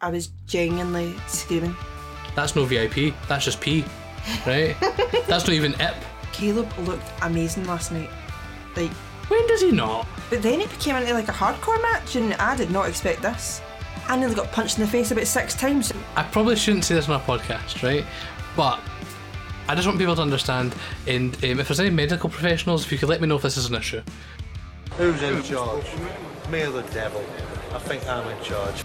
I was genuinely screaming. That's no VIP. That's just P, right? That's not even IP. Caleb looked amazing last night. Like, When does he not? but then it became into like a hardcore match, and I did not expect this. I nearly got punched in the face about six times. I probably shouldn't say this on a podcast, right? But I just want people to understand. And um, if there's any medical professionals, if you could let me know if this is an issue. Who's in charge? Me or the devil? I think I'm in charge.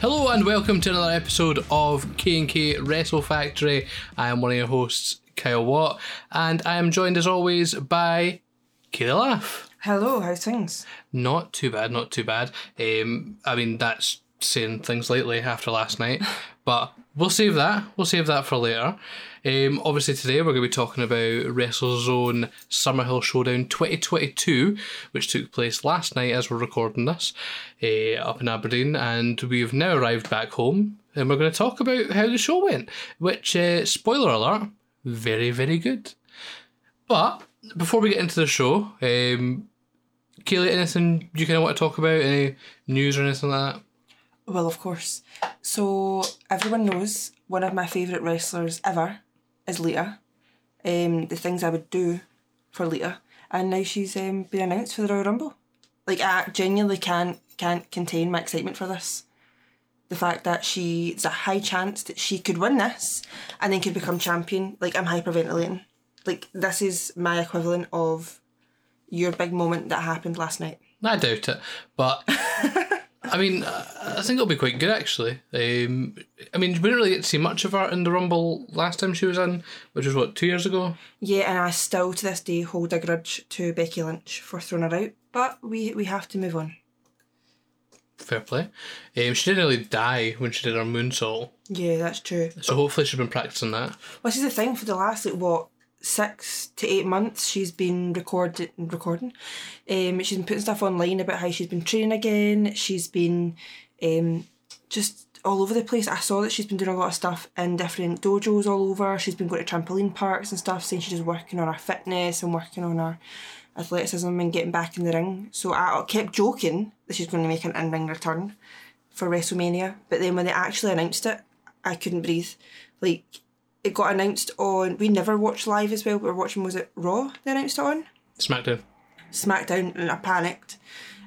Hello and welcome to another episode of K&K Wrestle Factory. I am one of your hosts, Kyle Watt, and I am joined as always by Kayla Laugh. Hello, how's things? Not too bad, not too bad. Um, I mean, that's saying things lately after last night, but we'll save that. We'll save that for later. Um, obviously, today we're going to be talking about WrestleZone Summerhill Showdown 2022, which took place last night as we're recording this uh, up in Aberdeen, and we've now arrived back home, and we're going to talk about how the show went. Which, uh, spoiler alert, very, very good. But before we get into the show, um, Kaylee, anything you kind of want to talk about? Any news or anything like that? Well, of course. So, everyone knows one of my favourite wrestlers ever is Lita. Um, the things I would do for Lita. And now she's um, been announced for the Royal Rumble. Like, I genuinely can't, can't contain my excitement for this. The fact that she, there's a high chance that she could win this and then could become champion. Like, I'm hyperventilating. Like, this is my equivalent of your big moment that happened last night. I doubt it, but I mean, I think it'll be quite good actually. Um, I mean, we didn't really get to see much of her in the Rumble last time she was in, which was what two years ago. Yeah, and I still to this day hold a grudge to Becky Lynch for throwing her out. But we we have to move on. Fair play. Um, she didn't really die when she did her moonsault, Yeah, that's true. so hopefully she's been practicing that. Well, this is the thing for the last like what six to eight months she's been recorded recording. Um, she's been putting stuff online about how she's been training again. She's been um just all over the place. I saw that she's been doing a lot of stuff in different dojos all over. She's been going to trampoline parks and stuff, saying she's just working on her fitness and working on her athleticism and getting back in the ring. So I kept joking that she's going to make an in-ring return for WrestleMania, but then when they actually announced it, I couldn't breathe. Like it got announced on. We never watched live as well. We were watching. Was it Raw? They announced it on SmackDown. SmackDown, and I panicked.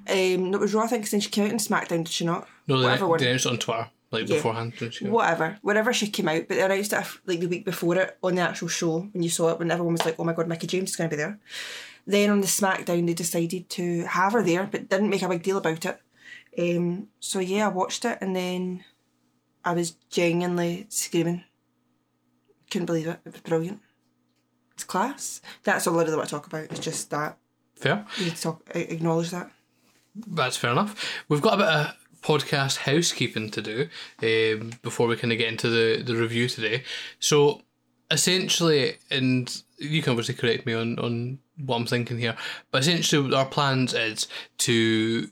Um, no, it was Raw. I think then she came out in SmackDown. Did she not? No, they, Whatever they announced it on Twitter like Yeah. beforehand. didn't she? Whatever, whenever she came out, but they announced it like the week before it on the actual show when you saw it when everyone was like, "Oh my god, Mickie James is going to be there." Then on the SmackDown, they decided to have her there, but didn't make a big deal about it. Um, so yeah, I watched it and then I was genuinely screaming. Couldn't believe it. It was brilliant. It's class. That's all I really want to talk about. It's just that Fair. we need to talk, acknowledge that. That's fair enough. We've got a bit of podcast housekeeping to do um, before we kind of get into the, the review today. So, essentially, and you can obviously correct me on, on what I'm thinking here, but essentially, our plans is to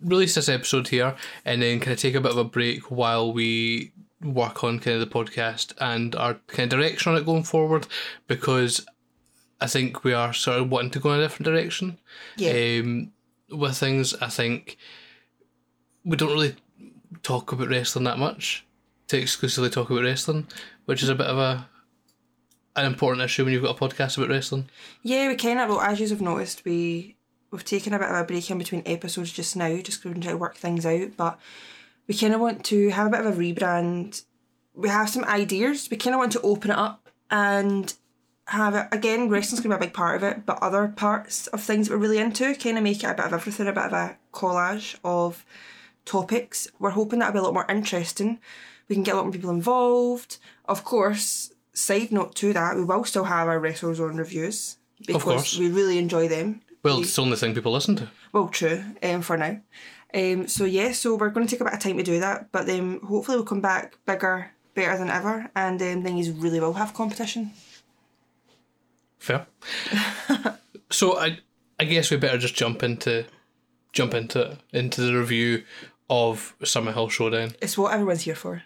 release this episode here and then kind of take a bit of a break while we work on kind of the podcast and our kind of direction on it going forward because I think we are sort of wanting to go in a different direction Yeah. um, with things. I think we don't really talk about wrestling that much to exclusively talk about wrestling, which is a bit of a an important issue when you've got a podcast about wrestling. Yeah, we kind of, well, as you have noticed, we, we've taken a bit of a break in between episodes just now, just trying to work things out, but we kind of want to have a bit of a rebrand. We have some ideas. We kind of want to open it up and have it, again, wrestling's going to be a big part of it, but other parts of things that we're really into, kind of make it a bit of everything, a bit of a collage of topics. We're hoping that'll be a lot more interesting. We can get a lot more people involved. Of course, side note to that, we will still have our WrestleZone reviews because we really enjoy them. Well, it's the only thing people listen to. Well, true, um, for now. Um, so yeah, so we're going to take a bit of time to do that, but then hopefully we'll come back bigger, better than ever, and um, then you really will have competition. Fair. so I I guess we better just jump into jump into into the review of Summer Summerhill Showdown. It's what everyone's here for.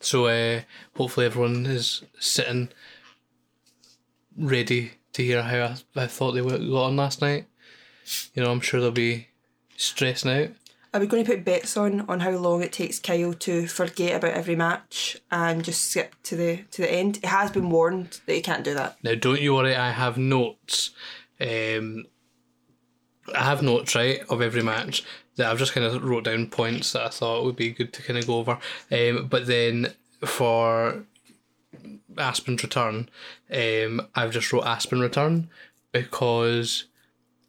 So uh, hopefully everyone is sitting ready to hear how I, I thought they got on last night. You know, I'm sure they'll be stressing out. Are we going to put bets on on how long it takes Kyle to forget about every match and just skip to the to the end? It has been warned that he can't do that. Now, don't you worry, I have notes. Um, I have notes, right, of every match that I've just kind of wrote down points that I thought would be good to kind of go over. Um, but then for Aspen's return, um, I've just wrote Aspen return because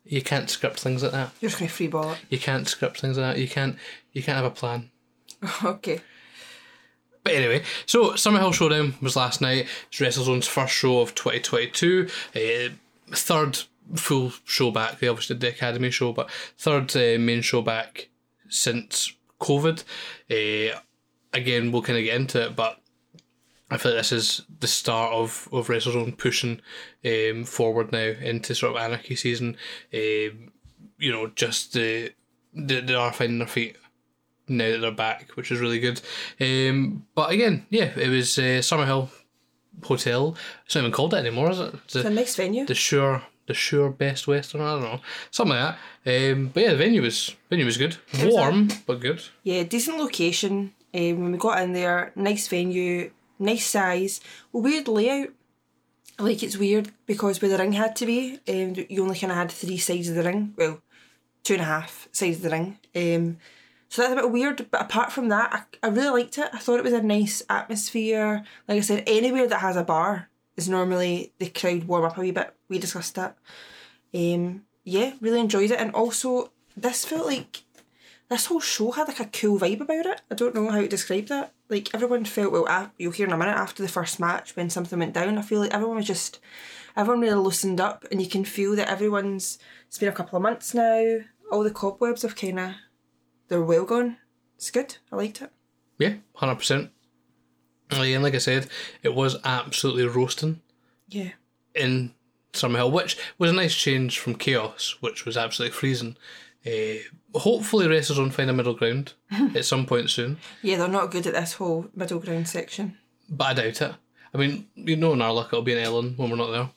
you can't script things like that. You're just going to free ball You can't script things like that. You can't. You can't have a plan. okay. But anyway, so Summerhill Showdown was last night. It's WrestleZone's first show of 2022. Uh, third full show back. They obviously did the Academy show, but third uh, main show back since COVID. Uh, again, we'll kind of get into it, but I feel like this is the start of, of WrestleZone pushing um, forward now into sort of Anarchy season. Um, you know, just the, the they are finding their feet now that they're back, which is really good. Um, but again, yeah, it was uh, Summerhill Hotel. It's not even called that anymore, is it? It's It's a the, nice venue. the Sure, the Sure Best Western. I don't know, something like that. Um, but yeah, the venue was venue was good, was warm but good. Yeah, decent location. Um, when we got in there, nice venue, nice size, weird layout. Like it's weird because where the ring had to be, um, you only kind of had three sides of the ring. Well, two and a half sides of the ring. Um, so that's a bit weird. But apart from that, I, I really liked it. I thought it was a nice atmosphere. Like I said, anywhere that has a bar is normally the crowd warm up a wee bit. We discussed that. Um, yeah, really enjoyed it, and also this felt like this whole show had like a cool vibe about it. I don't know how to describe that. Like everyone felt well. a- You'll hear in a minute after the first match when something went down. I feel like everyone was just everyone really loosened up, and you can feel that everyone's. It's been a couple of months now. All the cobwebs have kind of they're well gone. It's good. I liked it. Yeah, hundred percent. And like I said, it was absolutely roasting Yeah. in Summerhill, which was a nice change from Chaos, which was absolutely freezing. Uh, hopefully, WrestleZone find a middle ground at some point soon, Yeah, they're not good at this whole middle ground section. but I doubt it. I mean, you know, in our luck, it'll be an Ellen when we're not there.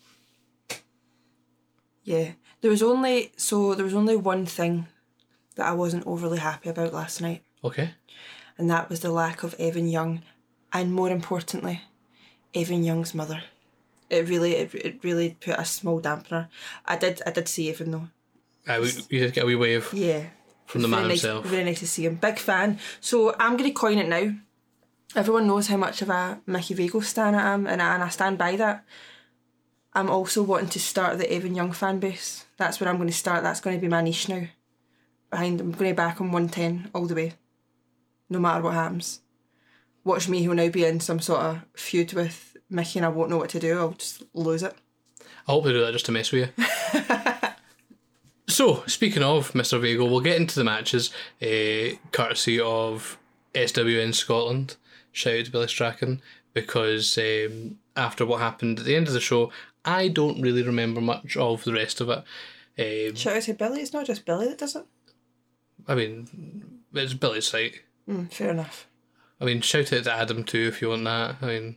Yeah. There was only so there was only one thing that I wasn't overly happy about last night. Okay. and that was the lack of Evan Young, and more importantly, Evan Young's mother. It really, it, it really put a small dampener. I did, I did see Evan though. Uh, we, we did get a wee wave Yeah, from the man himself. Very nice to see him. Big fan. So I'm going to coin it now. Everyone knows how much of a Mickey Vago stan I am, and I, and I stand by that. I'm also wanting to start the Evan Young fan base. That's where I'm going to start. That's going to be my niche now. Behind, I'm going to back on 110 all the way. No matter what happens. Watch me, he'll now be in some sort of feud with Mickey and I won't know what to do. I'll just lose it. I hope they do that just to mess with you. so, speaking of Mr. Vago, we'll get into the matches, uh, courtesy of SWN Scotland. Shout out to Billy Strachan, because um, after what happened at the end of the show, I don't really remember much of the rest of it. Um, Shout out to Billy. It's not just Billy that does it. I mean, it's Billy's site. Mm, fair enough. I mean, shout out to Adam too if you want that. I mean,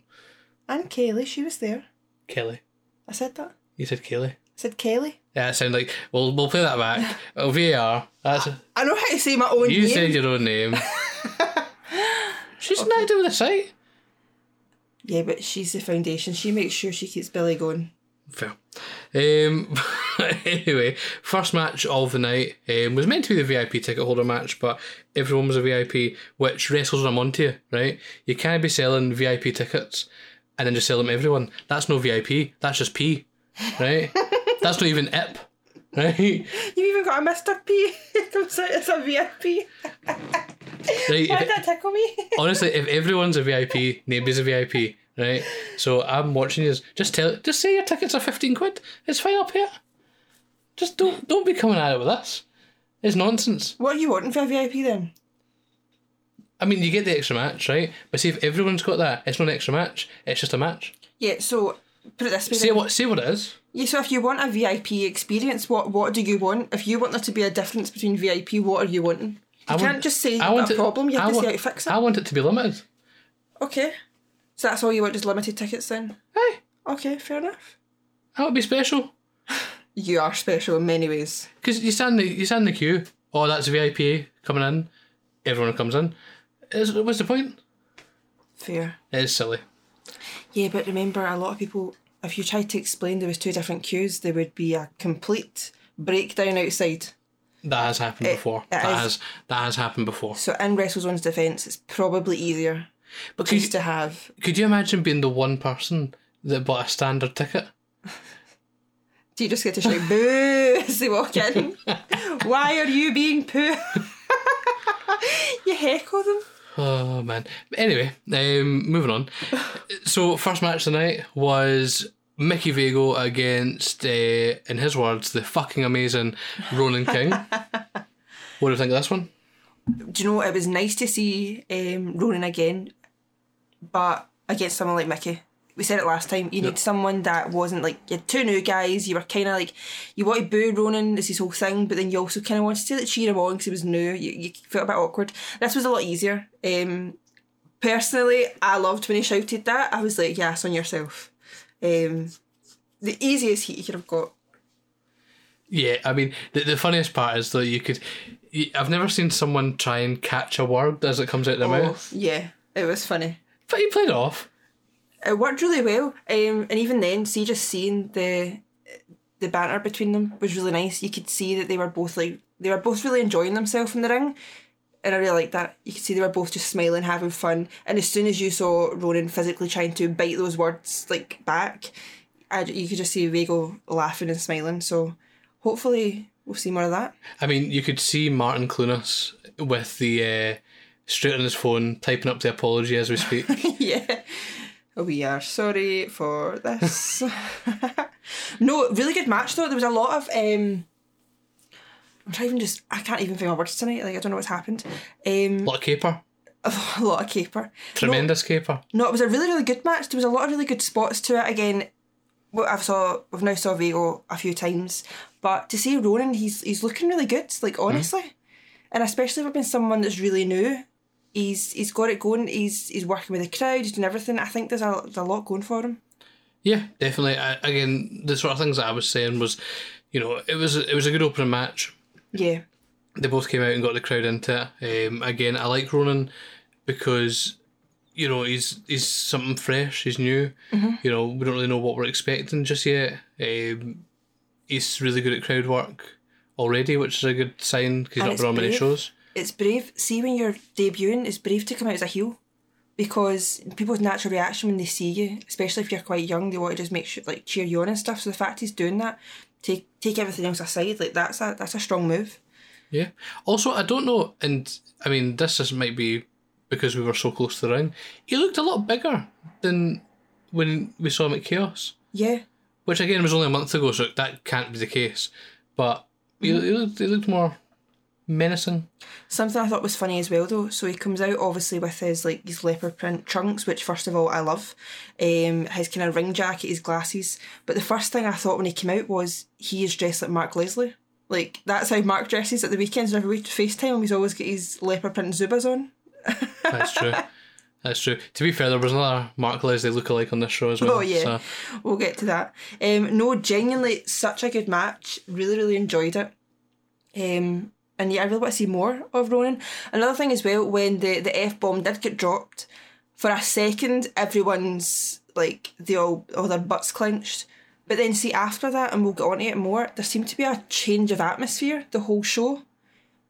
And Kaylee, she was there. Kelly. I said that. You said Kelly. Said Kelly. Yeah, it sounded like. Well, we'll play that back. Oh, VAR. That's. I know how to say my own You name. said your own name. She's nothing to do with the site. Yeah, but she's the foundation. She makes sure she keeps Billy going. Fair. Um, anyway, first match of the night um, was meant to be the VIP ticket holder match, but everyone was a VIP, which wrestles them onto you, right? You can't be selling VIP tickets and then just sell them to everyone. That's no VIP. That's just P, right? That's not even IP, right? You've even got a Mr. P. It comes out as a VIP. right? Why did that tickle me? honestly, if everyone's a VIP, nobody's a VIP, right? So I'm watching you. Just tell, just say your tickets are fifteen quid. It's fine up here. Just don't don't be coming at it with us. It's nonsense. what are you wanting for a VIP then? I mean, you get the extra match, right? But see, if everyone's got that, it's not an extra match. It's just a match. Yeah, so put it this way. Say then. what? Say what it is. Yeah, so if you want a VIP experience, what what do you want? If you want there to be a difference between VIP, what are you wanting? You I can't want- just say I want a it- problem. You have I to want, say how to fix it. I want it to be limited. Okay. So that's all you want, just limited tickets then? Hey, Okay, fair enough. that would be special. You are special in many ways. Because you stand the you stand in the queue, oh, that's a VIP coming in. Everyone comes in. Is, what's the point? Fair. It's silly. Yeah, but remember, a lot of people, if you tried to explain there was two different queues, there would be a complete breakdown outside. That has happened It- before. it that is. has that has happened before. So in WrestleZone's defence, it's probably easier But could you, to have. could you imagine being the one person that bought a standard ticket? Do you just get to shout boo as they walk in? Why are you being poo? you heckle them. Oh man. But anyway, um, moving on. So first match tonight was Mickey Vago against, uh, in his words, the fucking amazing Ronan King. what do you think of this one? Do you know it was nice to see um, Ronan again, but against someone like Mickey. We said it last time. You need someone that wasn't like you had two new guys. You were kind of like you want to boo Ronan. This his whole thing, but then you also kind of wanted to like, cheer him on because he was new. You, you felt a bit awkward. This was a lot easier. Um, personally, I loved when he shouted that. I was like, yes, on yourself. Um, the easiest heat you could have got. Yeah, I mean, the, the funniest part is that you could. I've never seen someone try and catch a word as it comes out of their mouth. yeah, it was funny. But he played it off. It worked really well. Um, and even then, see, just seeing the the banter between them was really nice. You could see that they were both like they were both really enjoying themselves in the ring, and I really liked that. You could see they were both just smiling, having fun. And as soon as you saw Ronan physically trying to bite those words like back, I, you could just see Vago laughing and smiling. So hopefully we'll see more of that. I mean, you could see Martin Clunas with the uh, straight on his phone, typing up the apology as we speak. yeah. We are sorry for this. no, really good match though. There was a lot of um I'm trying to even just I can't even think of words tonight, like I don't know what's happened. Um a lot of caper, a lot of caper. tremendous caper. No, it was a really, really good match. There was a lot of really good spots to it. Again, what I've saw we've now saw Vago a few times. But to see Ronan, he's he's looking really good, like honestly. And especially for been someone that's really new. He's he's got it going. He's he's working with the crowd. He's doing everything. I think there's a there's a lot going for him. Yeah, definitely. I, again, the sort of things that I was saying was, you know, it was it was a good opening match. Yeah, They both came out and got the crowd into it. Um, again, I like Ronan because, you know, he's he's something fresh. He's new. You know, we don't really know what we're expecting just yet. Um, he's really good at crowd work already, which is a good sign because he's not been on many shows. It's brave. See, when you're debuting, it's brave to come out as a heel. Because people's natural reaction when they see you, especially if you're quite young, they want to just make sure like cheer you on and stuff. So the fact he's doing that, take take everything else aside, like that's a that's a strong move. Yeah. Also, I don't know, and I mean, this just might be because we were so close to the ring. He looked a lot bigger than when we saw him at Chaos, Yeah, which again was only a month ago, so that can't be the case. But he, he, looked, he looked more menacing. Something I thought was funny as well though. So he comes out obviously with his like his leopard print trunks, which first of all I love. Um, his kind of ring jacket, his glasses. But the first thing I thought when he came out was he is dressed like Mark Leslie. Like that's how Mark dresses at the weekends whenever we FaceTime him. He's always got his leopard print Zubaz on. That's true. That's true. To be fair, there was another Mark Leslie lookalike on this show as well. Oh yeah, So, we'll get to that. Um, no, genuinely such a good match. Really, really enjoyed it. Um, and yeah, I really want to see more of Ronan. Another thing as well, when the the f bomb did get dropped, for a second everyone's like they all all their butts clenched. But then see after that, and we'll get on to it more. There seemed to be a change of atmosphere the whole show,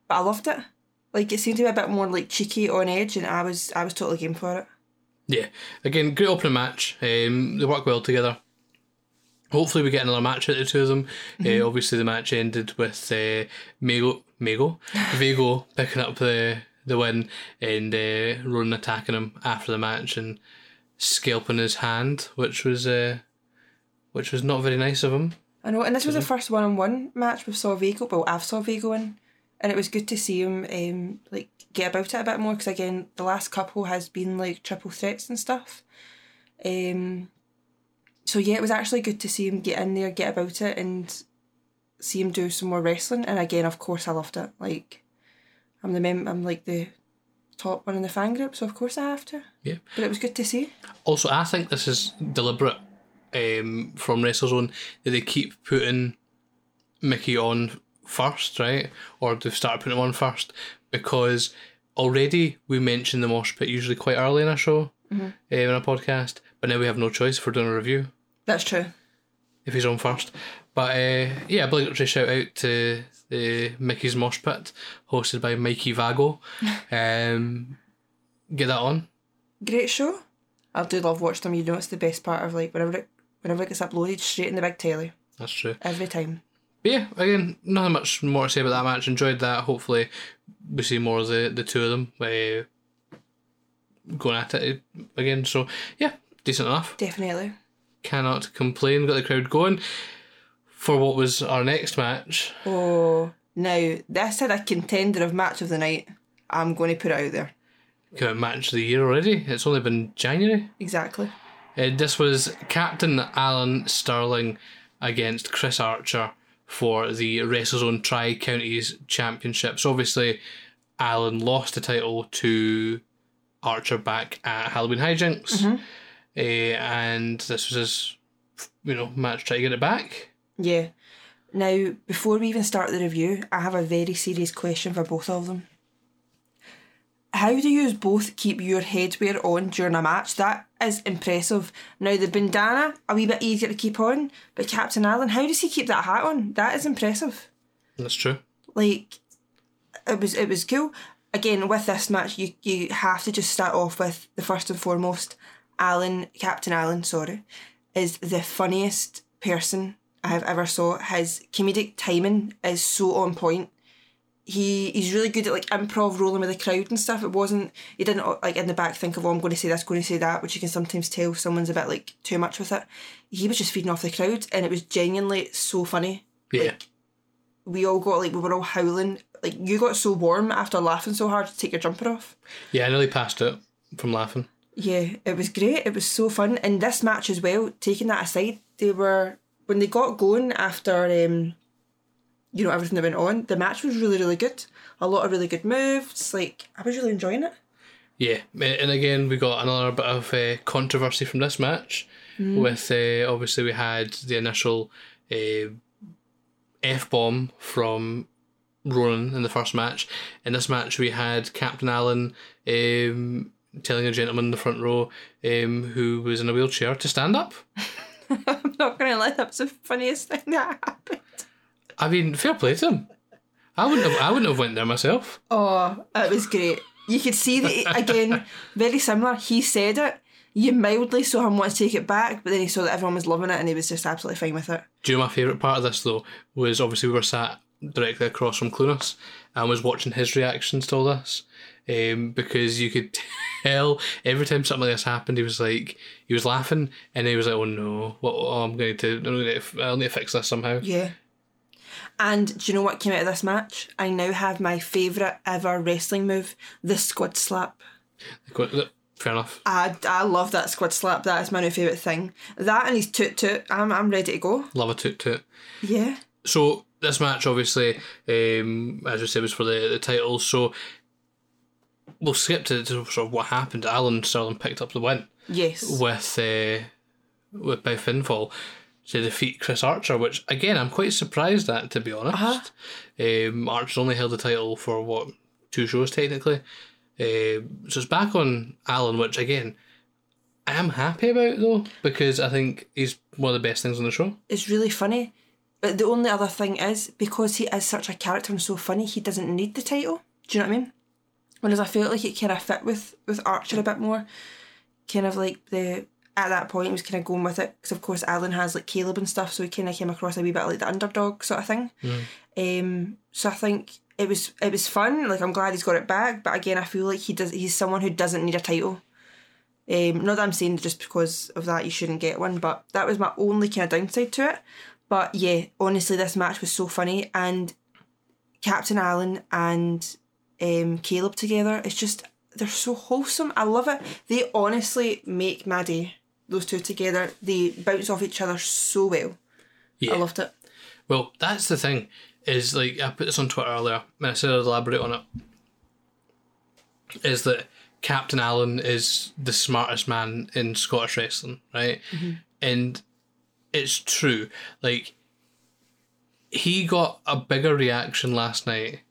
but I loved it. Like it seemed to be a bit more like cheeky on edge, and I was I was totally game for it. yeah. Again, great opening match. Um, they work well together. Hopefully, we get another match out of the two of them. Uh, obviously, the match ended with uh, Mago, Mago, Vago picking up the the win and uh, Ronan attacking him after the match and scalping his hand, which was uh, which was not very nice of him. I know, and this was the first one-on-one match we saw Vago. Well, I've saw Vago in, and it was good to see him um like get about it a bit more because again, the last couple has been like triple threats and stuff. Um, so yeah, it was actually good to see him get in there, get about it, and see him do some more wrestling. And again, of course, I loved it. Like, I'm the mem- I'm like the top one in the fan group, so of course I have to. Yeah. But it was good to see. Also, I think this is deliberate um, from WrestleZone that they keep putting Mickey on first, right? Or they've started putting him on first because already we mention the mosh pit usually quite early in a show, Mm-hmm. uh, in a podcast, but now we have no choice if we're doing a review That's true. if he's on first. But uh, yeah, obligatory shout out to the Mickey's Mosh Pit, hosted by Mikey Vago. Um, get that on. Great show. I do love watching them. You know, it's the best part of like whenever it whenever it gets uploaded straight in the big telly That's true. every time. But yeah, again, nothing much more to say about that match. Enjoyed that. Hopefully, we see more of the, the two of them uh, going at it again. So yeah, decent enough. Definitely. Cannot complain. Got the crowd going for what was our next match. Oh, now this had a contender of match of the night. I'm going to put it out there. Kind of match of the year already. It's only been January. Exactly. Uh, this was Captain Alan Sterling against Chris Archer for the WrestleZone Tri Counties Championships. Obviously, Alan lost the title to Archer back at Halloween Hijinks, uh, and this was his, you know, match try to get it back. Yeah. Now, before we even start the review, I have a very serious question for both of them. How do you both keep your headwear on during a match? That is impressive. Now, the bandana, a wee bit easier to keep on, but Captain Alan, how does he keep that hat on? That is impressive. That's true. Like, it was it was cool. Again, with this match, you, you have to just start off with the first and foremost, Alan, Captain Alan, sorry, is the funniest person I have ever saw. His comedic timing is so on point. He he's really good at like improv rolling with the crowd and stuff. It wasn't he didn't uh, like in the back think of oh I'm going to say this, going to say that, which you can sometimes tell someone's a bit like too much with it. He was just feeding off the crowd, and it was genuinely so funny Yeah. we all got like we were all howling. Like you got so warm after laughing so hard to take your jumper off. yeah, I nearly passed it from laughing. Yeah, it was great. It was so fun. And this match as well, taking that aside, they were when they got going after um you know, everything that went on, the match was really, really good. A lot of really good moves. Like I was really enjoying it. Yeah, and again we got another bit of uh, controversy from this match. With uh, obviously we had the initial uh, f bomb from Ronan in the first match. In this match we had Captain Alan um, telling a gentleman in the front row um, who was in a wheelchair to stand up. I'm not gonna lie, that was the funniest thing that happened. I mean, fair play to him. I wouldn't have. I wouldn't have went there myself. Oh, it was great. You could see that again, very similar. He said it. You mildly saw him want to take it back, but then he saw that everyone was loving it and he was just absolutely fine with it. Do you know my favourite part of this though was obviously we were sat directly across from Clunas and was watching his reactions to all this. Um, because you could tell every time something like this happened, he was like he was laughing and he was like, "Oh no, what? Oh, I'm going to, I'm going to, I'll need to fix this somehow." Yeah. And do you know what came out of this match? I now have my favourite ever wrestling move, the squid slap. Fair enough. I, I love that squid slap. That is my new favourite thing. That and his toot toot. I'm, I'm ready to go. Love a toot toot. Yeah. So this match, obviously, um, as we said, was for the the title. So we'll skip to, to sort of what happened. Alan Sterling picked up the win. Yes. with uh, with by pinfall to defeat Chris Archer, which again I'm quite surprised at to be honest. Uh Um, Archer's only held the title for what two shows technically, uh, so it's back on Alan, which again I am happy about though because I think he's one of the best things on the show. It's really funny. But the only other thing is, because he is such a character and so funny, he doesn't need the title. Do you know what I mean? Whereas I felt like it kind of fit with, with Archer a bit more. Kind of like the at that point he was kind of going with it because of course Alan has like Caleb and stuff, so he kind of came across a wee bit like the underdog sort of thing. Um, so I think it was it was fun. Like I'm glad he's got it back, but again I feel like he does he's someone who doesn't need a title. Um, not that I'm saying just because of that you shouldn't get one, but that was my only kind of downside to it. But yeah, honestly, this match was so funny, and Captain Alan and um, Caleb together, it's just they're so wholesome. I love it. They honestly make my day. Those two together, they bounce off each other so well. Yeah. I loved it. Well, that's the thing. Is like I put this on Twitter earlier, and I said I'd elaborate on it. Is that Captain Alan is the smartest man in Scottish wrestling, right? And it's true. Like he got a bigger reaction last night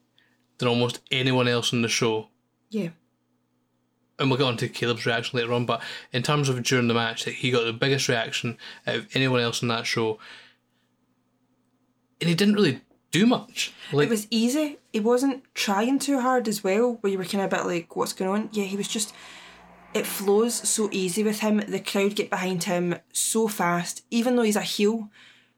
than almost anyone else in the show. Yeah. And we'll get on to Caleb's reaction later on, but in terms of during the match, that he got the biggest reaction out of anyone else on that show. And he didn't really do much. Like It was easy. He wasn't trying too hard as well, where you were kind of a bit like, what's going on? Yeah, he was just. It flows so easy with him. The crowd get behind him so fast. Even though he's a heel,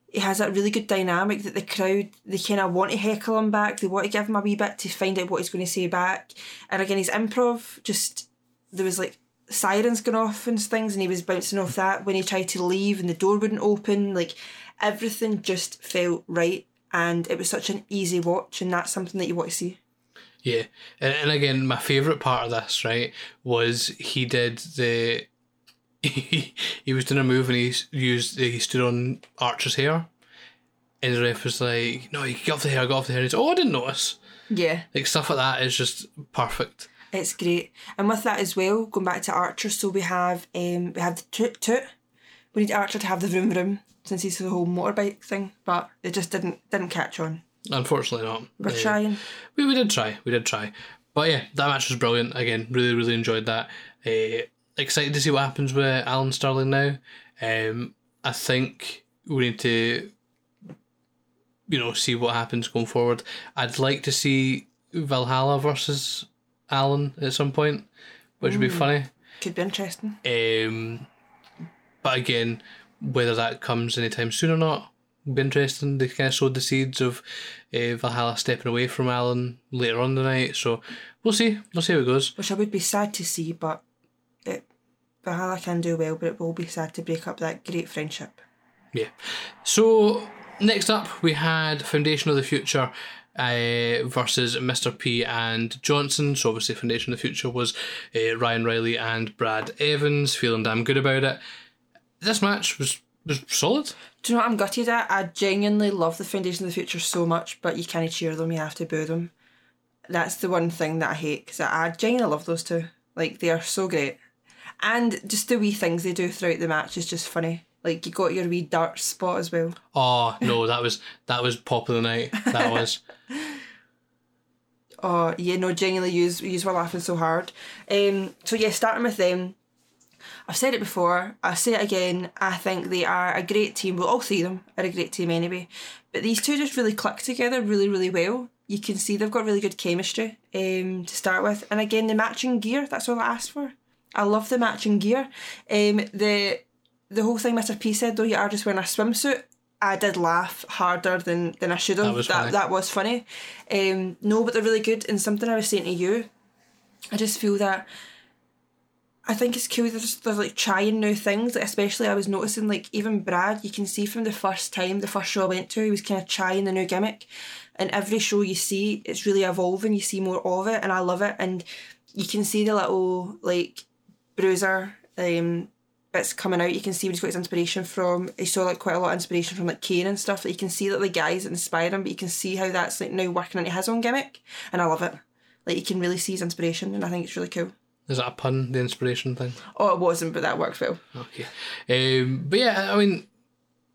he has that really good dynamic that the crowd, they kind of want to heckle him back. They want to give him a wee bit to find out what he's going to say back. And again, his improv, just. There was like sirens going off and things, and he was bouncing off that when he tried to leave and the door wouldn't open. Like, everything just felt right. And it was such an easy watch, and that's something that you want to see. Yeah, and, and again, my favorite part of this right was he did the he, he was doing a move and he used he stood on Archer's hair, and the ref was like, "No, you get off the hair, get off the hair." And he's, "Oh, I didn't notice." Yeah, Like stuff like that is just perfect. it's great. And with that as well, going back to Archer, so we have um we have the toot toot. We need Archer to have the room room since he's the whole motorbike thing, but it just didn't didn't catch on. Unfortunately, not. We're Uh, trying. We, we did try. We did try. But yeah, that match was brilliant. Again, really, really enjoyed that. Uh, excited to see what happens with Alan Sterling now. Um, I think we need to, you know, see what happens going forward. I'd like to see Valhalla versus Alan at some point, which would be funny. Could be interesting. Um, but again, whether that comes anytime soon or not, be interesting. They kind of sowed the seeds of uh, Valhalla stepping away from Alan later on the night, so we'll see. We'll see how it goes. Which I would be sad to see, but it Valhalla can do well, but it will be sad to break up that great friendship. Yeah. So next up, we had Foundation of the Future. Uh, versus Mr. P and Johnson. So obviously, Foundation of the Future was uh, Ryan Riley and Brad Evans. Feeling damn good about it. This match was solid. Do you know what I'm gutted at? I genuinely love the Foundation of the Future so much, but you can't cheer them, you have to boo them. That's the one thing that I hate, because I genuinely love those two. Like, they are so great. And just the wee things they do throughout the match is just funny. Like, you got your wee dart spot as well. Oh no, that was that was pop of the night. That was. Oh, yeah, no, genuinely, use use were laughing so hard. Um, so, yeah, starting with them, I've said it before, I'll say it again. I think they are a great team. Well, all three of them are a great team anyway. But these two just really click together really, really well. You can see they've got really good chemistry um, to start with. And again, the matching gear, that's all I asked for. I love the matching gear. Um, the the whole thing Mr. P said, though, you are just wearing a swimsuit. I did laugh harder than, than I should have. That was funny. that was funny. Um, no, but they're really good. And something I was saying to you, I just feel that I think it's cool. They're, just, they're like trying new things. Like especially, I was noticing like even Brad. You can see from the first time, the first show I went to, he was kind of trying the new gimmick. And every show you see, it's really evolving. You see more of it, and I love it. And you can see the little like bruiser um bits coming out. You can see where he's got his inspiration from. He saw like quite a lot of inspiration from like Kane and stuff. That you can see that the guys inspired him, but you can see how that's like now working into his own gimmick, and I love it. Like you can really see his inspiration, and I think it's really cool. Is that a pun? The inspiration thing. Oh, it wasn't, but that works well. Okay. Um, but yeah, I mean,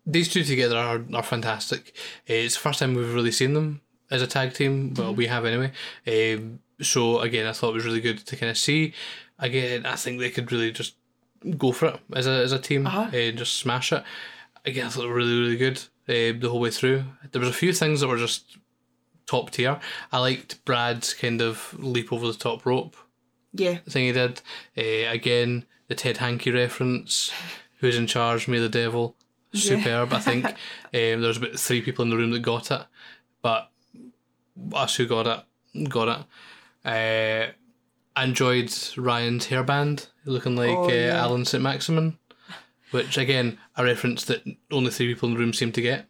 these two together are, are fantastic. Uh, It's the first time we've really seen them as a tag team. Well, we have anyway. Um, so again, I thought it was really good to kind of see. Again, I think they could really just go for it as a as a team Uh-huh. and just smash it. Again, I thought they were really really good uh, the whole way through. There was a few things that were just top tier. I liked Brad's kind of leap over the top rope Yeah, The thing he did. Uh, again, the Ted Hankey reference. Who's in charge? Me, the devil. Superb. I think um, there was about three people in the room that got it, but us who got it got it. Uh, I enjoyed Ryan's hairband, looking like Oh, uh, yeah. Allan Saint-Maximin, which again a reference that only three people in the room seem to get.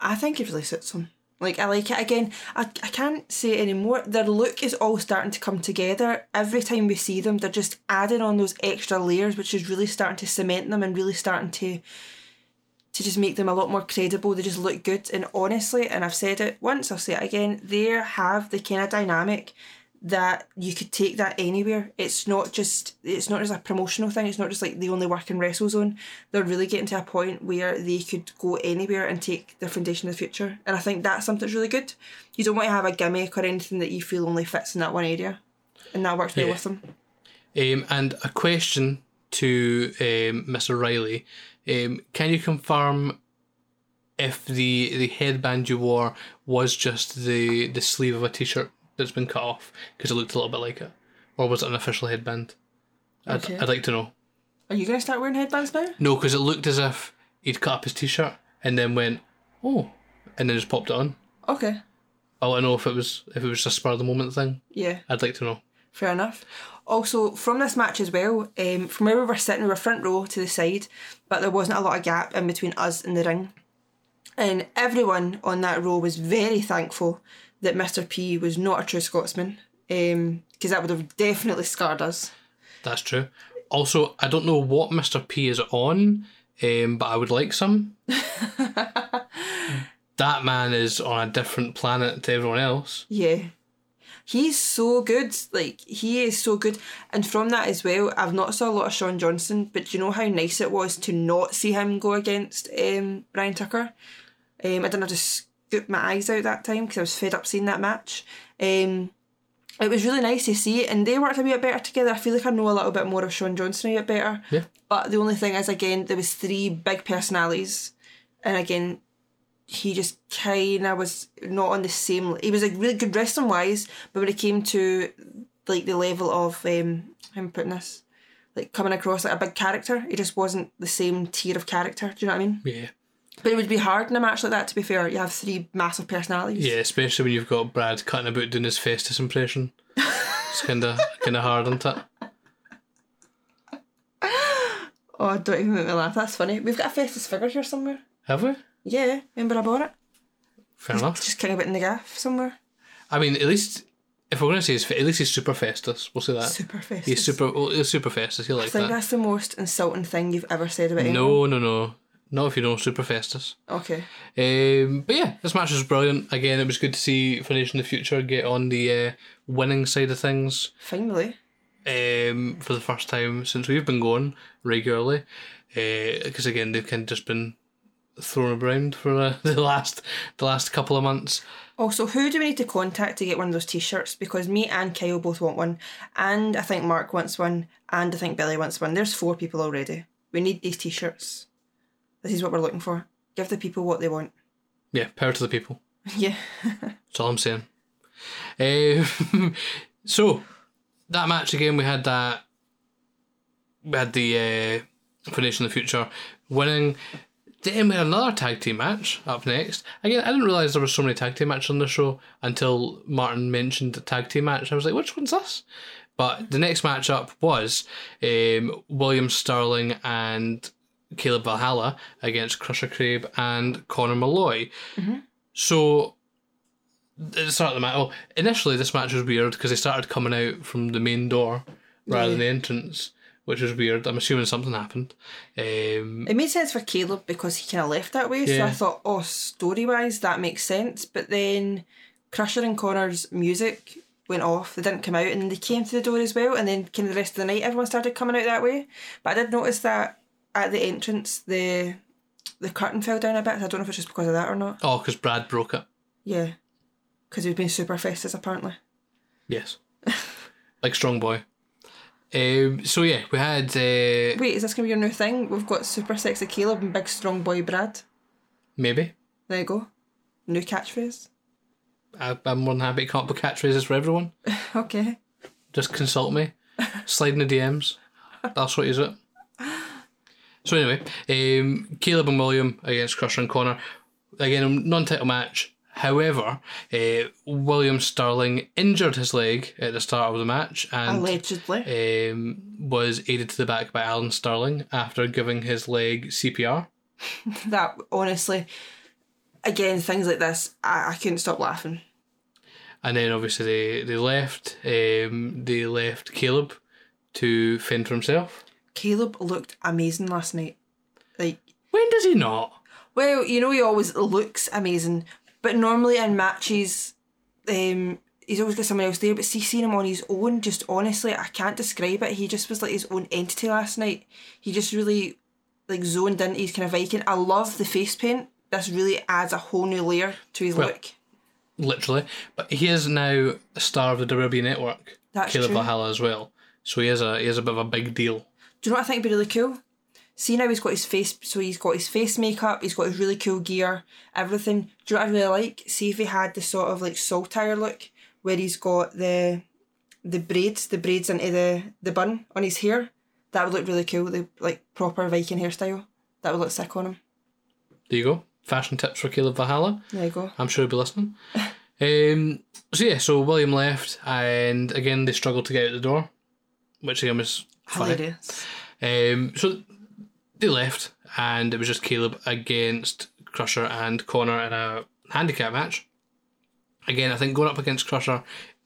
I think it really suits them. Like I like it again. I, I can't say it anymore. Their look is all starting to come together. Every time we see them, they're just adding on those extra layers, which is really starting to cement them and really starting to to just make them a lot more credible. They just look good. And honestly, and I've said it once, I'll say it again, they have the kind of dynamic that you could take that anywhere. It's not just it's not just a promotional thing. It's not just like they only work in WrestleZone. They're really getting to a point where they could go anywhere and take their foundation in the future. And I think that's something that's really good. You don't want to have a gimmick or anything that you feel only fits in that one area, and that works well Yeah. with them. Um, and a question to um, Mr. Riley: um, Can you confirm if the the headband you wore was just the the sleeve of a t-shirt that's been cut off because it looked a little bit like it, or was it an official headband? I'd, Okay. I'd like to know. Are you going to start wearing headbands now? No, because it looked as if he'd cut up his t-shirt and then went, oh, and then just popped it on. Okay. I want to know if it was if it was just a spur of the moment thing. Yeah. I'd like to know. Fair enough. Also, from this match as well, um, from where we were sitting, we were front row to the side, but there wasn't a lot of gap in between us and the ring. And everyone on that row was very thankful that Mr. P was not a true Scotsman, because that would have definitely scarred us. That's true. Also, I don't know what Mr. P is on, um, but I would like some. that man is on a different planet to everyone else. Yeah. He's so good. Like, he is so good. And from that as well, I've not saw a lot of Sean Johnson, but do you know how nice it was to not see him go against um, Brian Tucker? Um, I didn't have to scoop my eyes out that time because I was fed up seeing that match. Um, it was really nice to see it, and they worked a bit better together. I feel like I know a little bit more of Sean Johnson a bit better. Yeah. But the only thing is, again, there was three big personalities, and again, he just kind of was not on the same. He was like really good wrestling wise, but when it came to like the level of um, how am I putting this, like coming across like a big character, he just wasn't the same tier of character. Do you know what I mean? Yeah. But it would be hard in a match like that. To be fair, you have three massive personalities. Yeah, especially when you've got Brad cutting about doing his Festus impression. It's kind of kind of hard, isn't it? Oh, don't even make me laugh. That's funny. We've got a Festus figure here somewhere. Have we? Yeah, remember I bought it? Fair enough. Just kind of in the gaff somewhere. I mean, at least if we're going to say he's, at least he's super Festus. We'll say that. Super Festus. He's super. Well, he's super Festus. I like think that. that's the most insulting thing you've ever said about anyone. No, no, no. Not if you know super Festus. Okay. Um, but yeah, this match was brilliant. Again, it was good to see Finish in the Future get on the uh, winning side of things Finally. um, for the first time since we've been going regularly. Because again, they've kind of just been thrown around for uh, the last the last couple of months. Also, who do we need to contact to get one of those t-shirts? Because me and Kyle both want one, and I think Mark wants one, and I think Billy wants one. There's four people already. We need these t-shirts. This is what we're looking for. Give the people what they want. Yeah, power to the people. yeah. That's all I'm saying. Um, so that match again, we had that. We had the uh, Finish in the Future winning. Then we had another tag team match up next. Again, I didn't realize there were so many tag team matches on the show until Martin mentioned the tag team match. I was like, which one's this? But the next match up was um, William Sterling and Caleb Valhalla against Crusher Crabe and Connor Malloy. So at the start of the match, well, initially this match was weird because they started coming out from the main door rather than the entrance, which was weird. I'm assuming something happened. Um, It made sense for Caleb because he kind of left that way. So I thought, oh, story wise, that makes sense. But then Crusher and Connor's music went off. They didn't come out, and they came to the door as well. And then, kind of the rest of the night, everyone started coming out that way. But I did notice that at the entrance, the the curtain fell down a bit. I don't know if it's just because of that or not. oh, because Brad broke it. Yeah, because he was being super festus apparently. Yes, like strong boy. Um, so yeah, we had. Uh, Wait, is this gonna be your new thing? We've got super sexy Caleb and big strong boy Brad. maybe There you go. New catchphrase. I, I'm more than happy to come up with catchphrases for everyone. Okay. Just consult me. Slide in the DMs. That's what is it. So anyway, um, Caleb and William against Crusher and Connor. Again, a non-title match. However, uh, William Sterling injured his leg at the start of the match and Allegedly. um, was aided to the back by Alan Sterling after giving his leg CPR. that honestly again things like this I, I couldn't stop laughing And then obviously they, they left. Um, they left Caleb to fend for himself. Caleb looked amazing last night like When does he not? well you know he always looks amazing but normally in matches um he's always got someone else there. But see, seeing him on his own, just honestly, I can't describe it. He just was like his own entity last night. He just really like zoned in. his kind of Viking. I love the face paint. This really adds a whole new layer to his Well, look. literally. But he is now a star of the WWE Network, That's Caleb true. Valhalla as well. So he is a he is a bit of a big deal. Do you know what I think would be really cool? See now he's got his face, so he's got his face makeup, he's got his really cool gear, everything. Do you know what I really like? See if he had the sort of like saltire look, where he's got the the braids, the braids into the the bun on his hair. That would look really cool. The like proper Viking hairstyle. That would look sick on him. There you go. Fashion tips for Caleb Valhalla. There you go. I'm sure he'll be listening. um, so yeah, so William left, and again they struggled to get out the door, which again was. Hilarious. Um, so they left, and it was just Caleb against Crusher and Connor in a handicap match. Again, I think going up against Crusher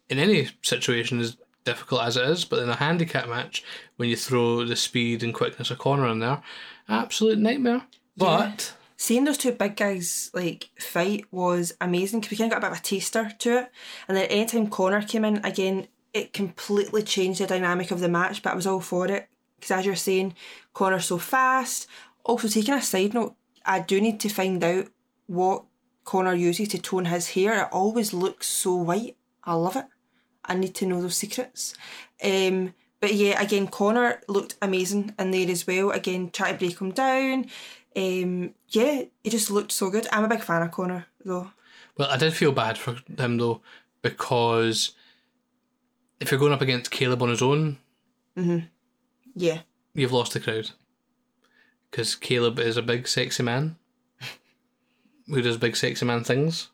in any situation is difficult as it is, but in a handicap match, when you throw the speed and quickness of Connor in there, absolute nightmare. But Seeing those two big guys like fight was amazing because we kind of got a bit of a taster to it. And then anytime Connor came in again, it completely changed the dynamic of the match. But I was all for it because, as you're saying, Connor's so fast. Also, taking a side note, I do need to find out what Connor uses to tone his hair. It always looks so white. I love it. I need to know those secrets. Um, but yeah, again, Connor looked amazing in there as well. Again, try to break him down. Um, yeah, he just looked so good. I'm a big fan of Connor though. Well, I did feel bad for him though, because if you're going up against Caleb on his own, Yeah, you've lost the crowd. Because Caleb is a big, sexy man who does big, sexy man things.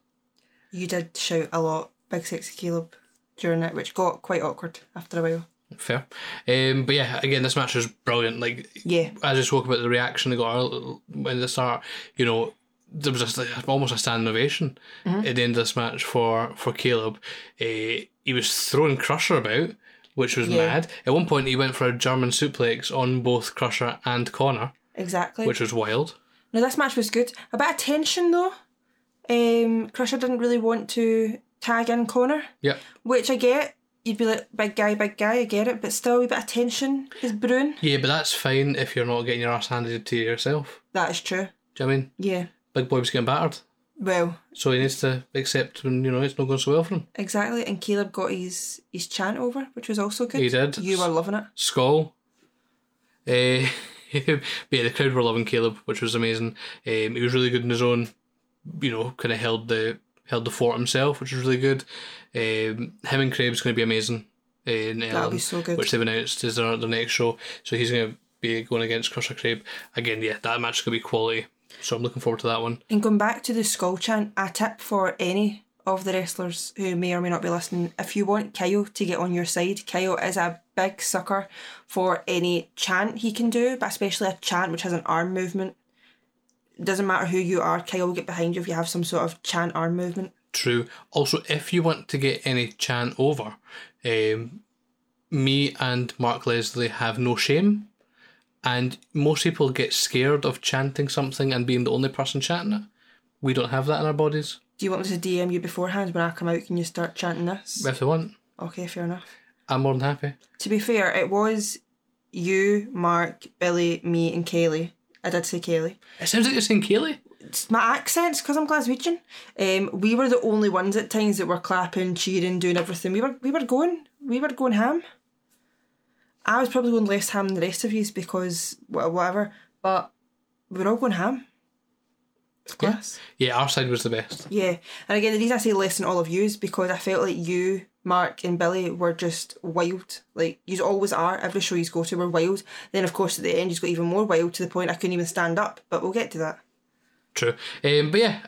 you did shout a lot, big sexy Caleb, during it, which got quite awkward after a while. Fair. Um, but yeah, again, this match was brilliant. Like, Yeah, as I spoke about the reaction they got when the start, you know, there was like, almost a standing ovation at the end of this match for for Caleb. Uh, he was throwing Crusher about, which was Yeah. mad. At one point, he went for a German suplex on both Crusher and Connor, exactly. which was wild. No, this match was good. A bit of tension though. Um, Crusher didn't really want to tag in Connor, Yeah. which I get. You'd be like, big guy, big guy, I get it, but still a bit of tension is brewing. Yeah, but that's fine if you're not getting your ass handed to yourself. That is true. Do you know what I mean? Yeah. Big boy was getting battered. Well, So he needs to accept when, you know, it's not going so well for him. exactly. And Caleb got his his chant over, which was also good. He did. You were loving it. Skull. Uh, but yeah, the crowd were loving Caleb, which was amazing. Um, he was really good in his own, you know, kind of held the held the fort himself, which was really good. Um, him and Craig's going to be amazing in Elgin, be so good. which they've announced is their, their next show. So he's going to be going against Crusher Craig again. Yeah, that match is going to be quality. So I'm looking forward to that one. And going back to the skull chant, a tip for any of the wrestlers who may or may not be listening, if you want Kyle to get on your side, Kyle is a big sucker for any chant he can do, but especially a chant which has an arm movement. Doesn't matter who you are, Kyle will get behind you if you have some sort of chant arm movement. True. Also, if you want to get any chant over, um, me and Mark Leslie have no shame, and most people get scared of chanting something and being the only person chanting it. We don't have that in our bodies. Do you want me to DM you beforehand when I come out? Can you start chanting this? If they want, Okay, fair enough. I'm more than happy. To be fair, it was you, Mark, Billy, me, and Kaylee. I did say Kaylee. It sounds like you're saying Kaylee. It's my accent's because I'm Glaswegian. Um, we were the only ones at times that were clapping, cheering, doing everything. We were we were going, we were going ham. I was probably going less ham than the rest of you because whatever, but we were all going ham. It's class. Yeah, our side was the best. Yeah. And again, the reason I say less than all of you is because I felt like you, Mark, and Billy were just wild. Like, you always are. Every show you go to, were wild. Then, of course, at the end, you got even more wild to the point I couldn't even stand up. But we'll get to that. True. Um, but yeah,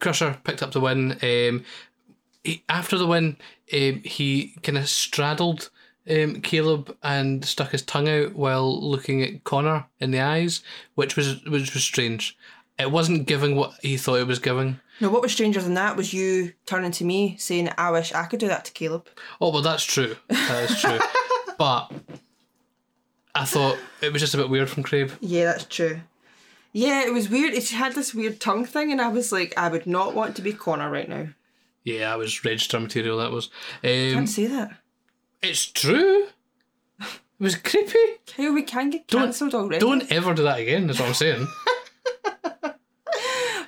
Crusher picked up the win. Um, he, after the win, um, he kind of straddled um, Caleb and stuck his tongue out while looking at Connor in the eyes, which was which was strange. It wasn't giving what he thought it was giving. No, what was stranger than that was you turning to me saying, I wish I could do that to Caleb. Oh well, that's true. That is true. but I thought it was just a bit weird from Craig. Yeah, that's true. Yeah, it was weird. It had this weird tongue thing, and I was like, I would not want to be Connor right now. Yeah, that was register material. That was. Can't Um, say that. It's true. It was creepy. How we can get Don't- cancelled already. Don't ever do that again. That's what I'm saying.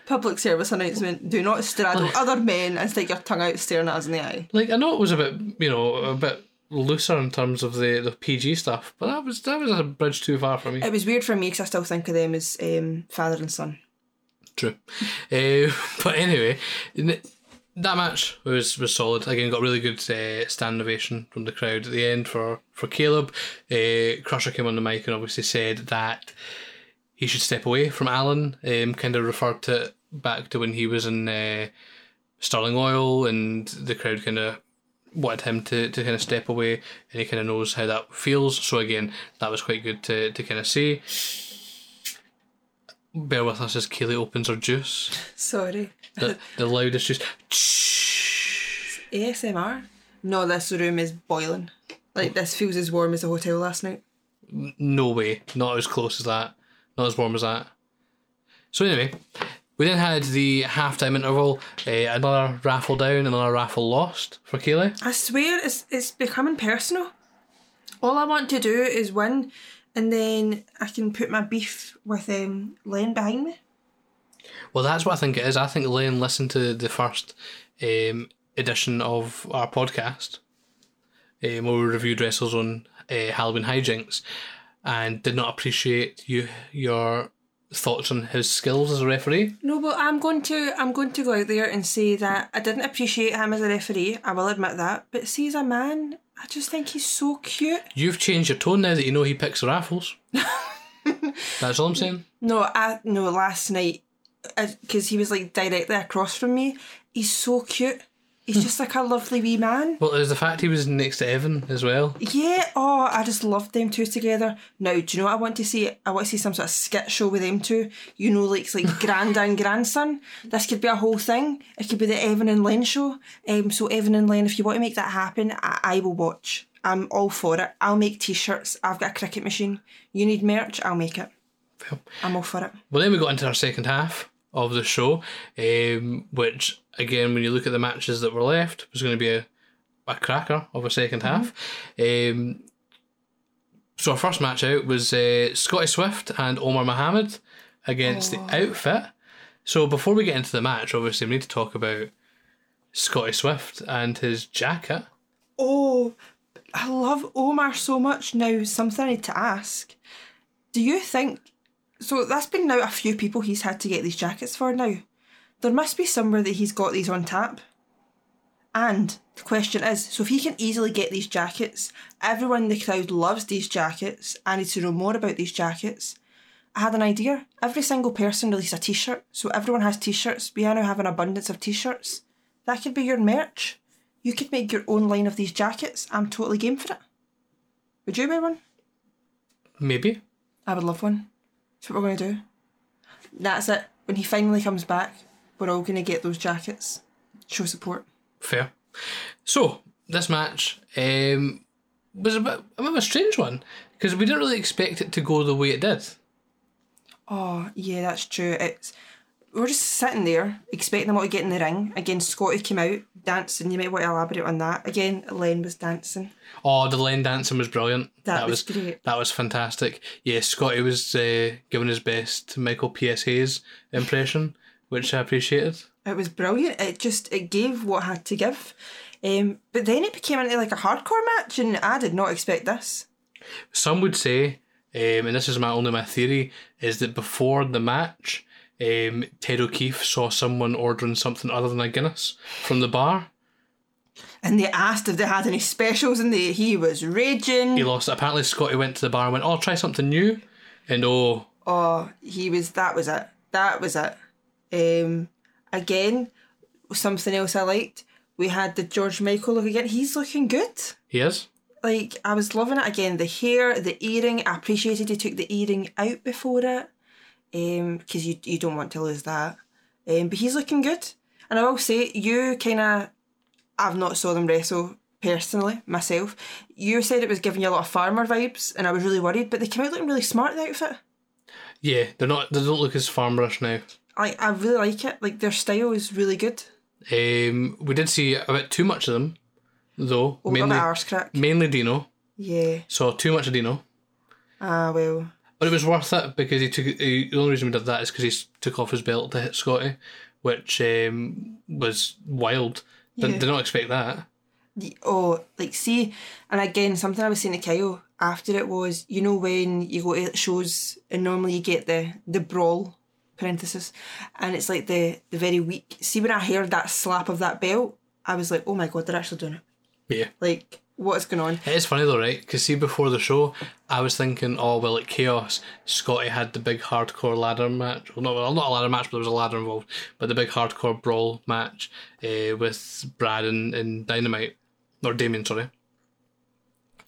Public service announcement: Do not straddle other men and stick your tongue out staring at us in the eye. Like I know it was a bit, you know, a bit looser in terms of the, the PG stuff, but that was that was a bridge too far for me. It was weird for me because I still think of them as um, father and son. True. Uh, but anyway, n- that match was was solid. Again, got really good uh, stand ovation from the crowd at the end for for Caleb. Uh, Crusher came on the mic and obviously said that he should step away from Alan. Um, kind of referred to back to when he was in uh, Sterling Oil, and the crowd kind of wanted him to, to kind of step away, and he kind of knows how that feels. So again, that was quite good to to kind of see. Bear with us as Kaylee opens her juice. Sorry. The, the loudest juice. ASMR? No, this room is boiling. Like, this feels as warm as the hotel last night. No way. Not as close as that. Not as warm as that. So anyway, we then had the halftime interval. Uh, another raffle down, and another raffle lost for Kaylee. I swear it's, it's becoming personal. All I want to do is win, and then I can put my beef with um, Len behind me. Well, that's what I think it is. I think Lane listened to the first um, edition of our podcast, um, where we reviewed wrestles on uh, Halloween hijinks, and did not appreciate you your thoughts on his skills as a referee. No, but I'm going to I'm going to go out there and say that I didn't appreciate him as a referee. I will admit that. But see, as a man, I just think he's so cute. You've changed your tone now that you know he picks the raffles. That's all I'm saying. No, I no last night because he was like directly across from me. He's so cute. He's just like a lovely wee man. Well, there's the fact he was next to Evan as well. Yeah, oh, I just loved them two together. Now, do you know what I want to see? I want to see some sort of skit show with them two. You know, like it's like grand and grandson. This could be a whole thing. It could be the Evan and Len show. Um, so Evan and Len, if you want to make that happen, I, I will watch. I'm all for it. I'll make t-shirts. I've got a Cricut machine. You need merch? I'll make it. I'm all for it. Well, then we got into our second half of the show, um, which again, when you look at the matches that were left, was going to be a, a cracker of a 2nd half. Um, so our first match out was uh, Scotty Swift and Omar Mohammed against the Outfit. So before we get into the match, obviously we need to talk about Scotty Swift and his jacket. Oh, I love Omar so much. Now, something I need to ask. Do you think so? That's been now a few people he's had to get these jackets for now. There must be somewhere that he's got these on tap. And the question is so if he can easily get these jackets, everyone in the crowd loves these jackets. I need to know more about these jackets. I had an idea. Every single person released a t shirt, so everyone has t shirts. We now have an abundance of t shirts. That could be your merch. You could make your own line of these jackets. I'm totally game for it. Would you buy one? Maybe. I would love one. That's what we're going to do. That's it. When he finally comes back, we're all going to get those jackets. Show support. Fair. So this match um, was a bit, a bit of a strange one because we didn't really expect it to go the way it did. Oh, yeah, that's true. It's we're just sitting there expecting them all to get in the ring. Again, Scotty came out dancing. You might want to elaborate on that. Again, Len was dancing. Oh, the line dancing was brilliant. That was great. That was fantastic. Yeah, Scotty was uh, giving his best Michael P.S. Hayes impression, which I appreciated. It was brilliant. It just it gave what had to give. Um, but then it became into like a hardcore match, and I did not expect this. Some would say, um, and this is my only my theory, is that before the match, um, Ted O'Keefe saw someone ordering something other than a Guinness from the bar. And they asked if they had any specials, and they, he was raging. He lost. Apparently, Scotty went to the bar and went, "Oh, try something new," and oh, Oh, he was. That was it. That was it. Um, again, something else I liked. We had the George Michael look again. He's looking good. he is. Like I was loving it again. The hair, the earring. I appreciated he took the earring out before it. Um, because you you don't want to lose that. Um, but he's looking good. And I will say, you kind of, I've not saw them wrestle personally myself. You said it was giving you a lot of farmer vibes, and I was really worried. But they came out looking really smart. The outfit. Yeah, they're not. They don't look as farmerish now. I I really like it. Like their style is really good. Um, we did see a bit too much of them, though. Oh, mainly, mainly Dino. Yeah. Saw too much of Dino. Ah, well. But it was worth it because he took. He, the only reason we did that is because he took off his belt to hit Scotty, which um, was wild. Did, Yeah. did not expect that. the- oh, like see, and again, something I was saying to Kyle after it was, you know, when you go to shows and normally you get the the brawl parenthesis, and it's like the the very weak. See, when I heard that slap of that belt, I was like, oh my god, they're actually doing it. Yeah. Like, what is going on? It is funny though, right? Because see, before the show, I was thinking, oh well, at Chaos, Scotty had the big hardcore ladder match. Well, not well, not a ladder match, but there was a ladder involved. But the big hardcore brawl match uh, with Brad and, and Dynamite or Damien, sorry.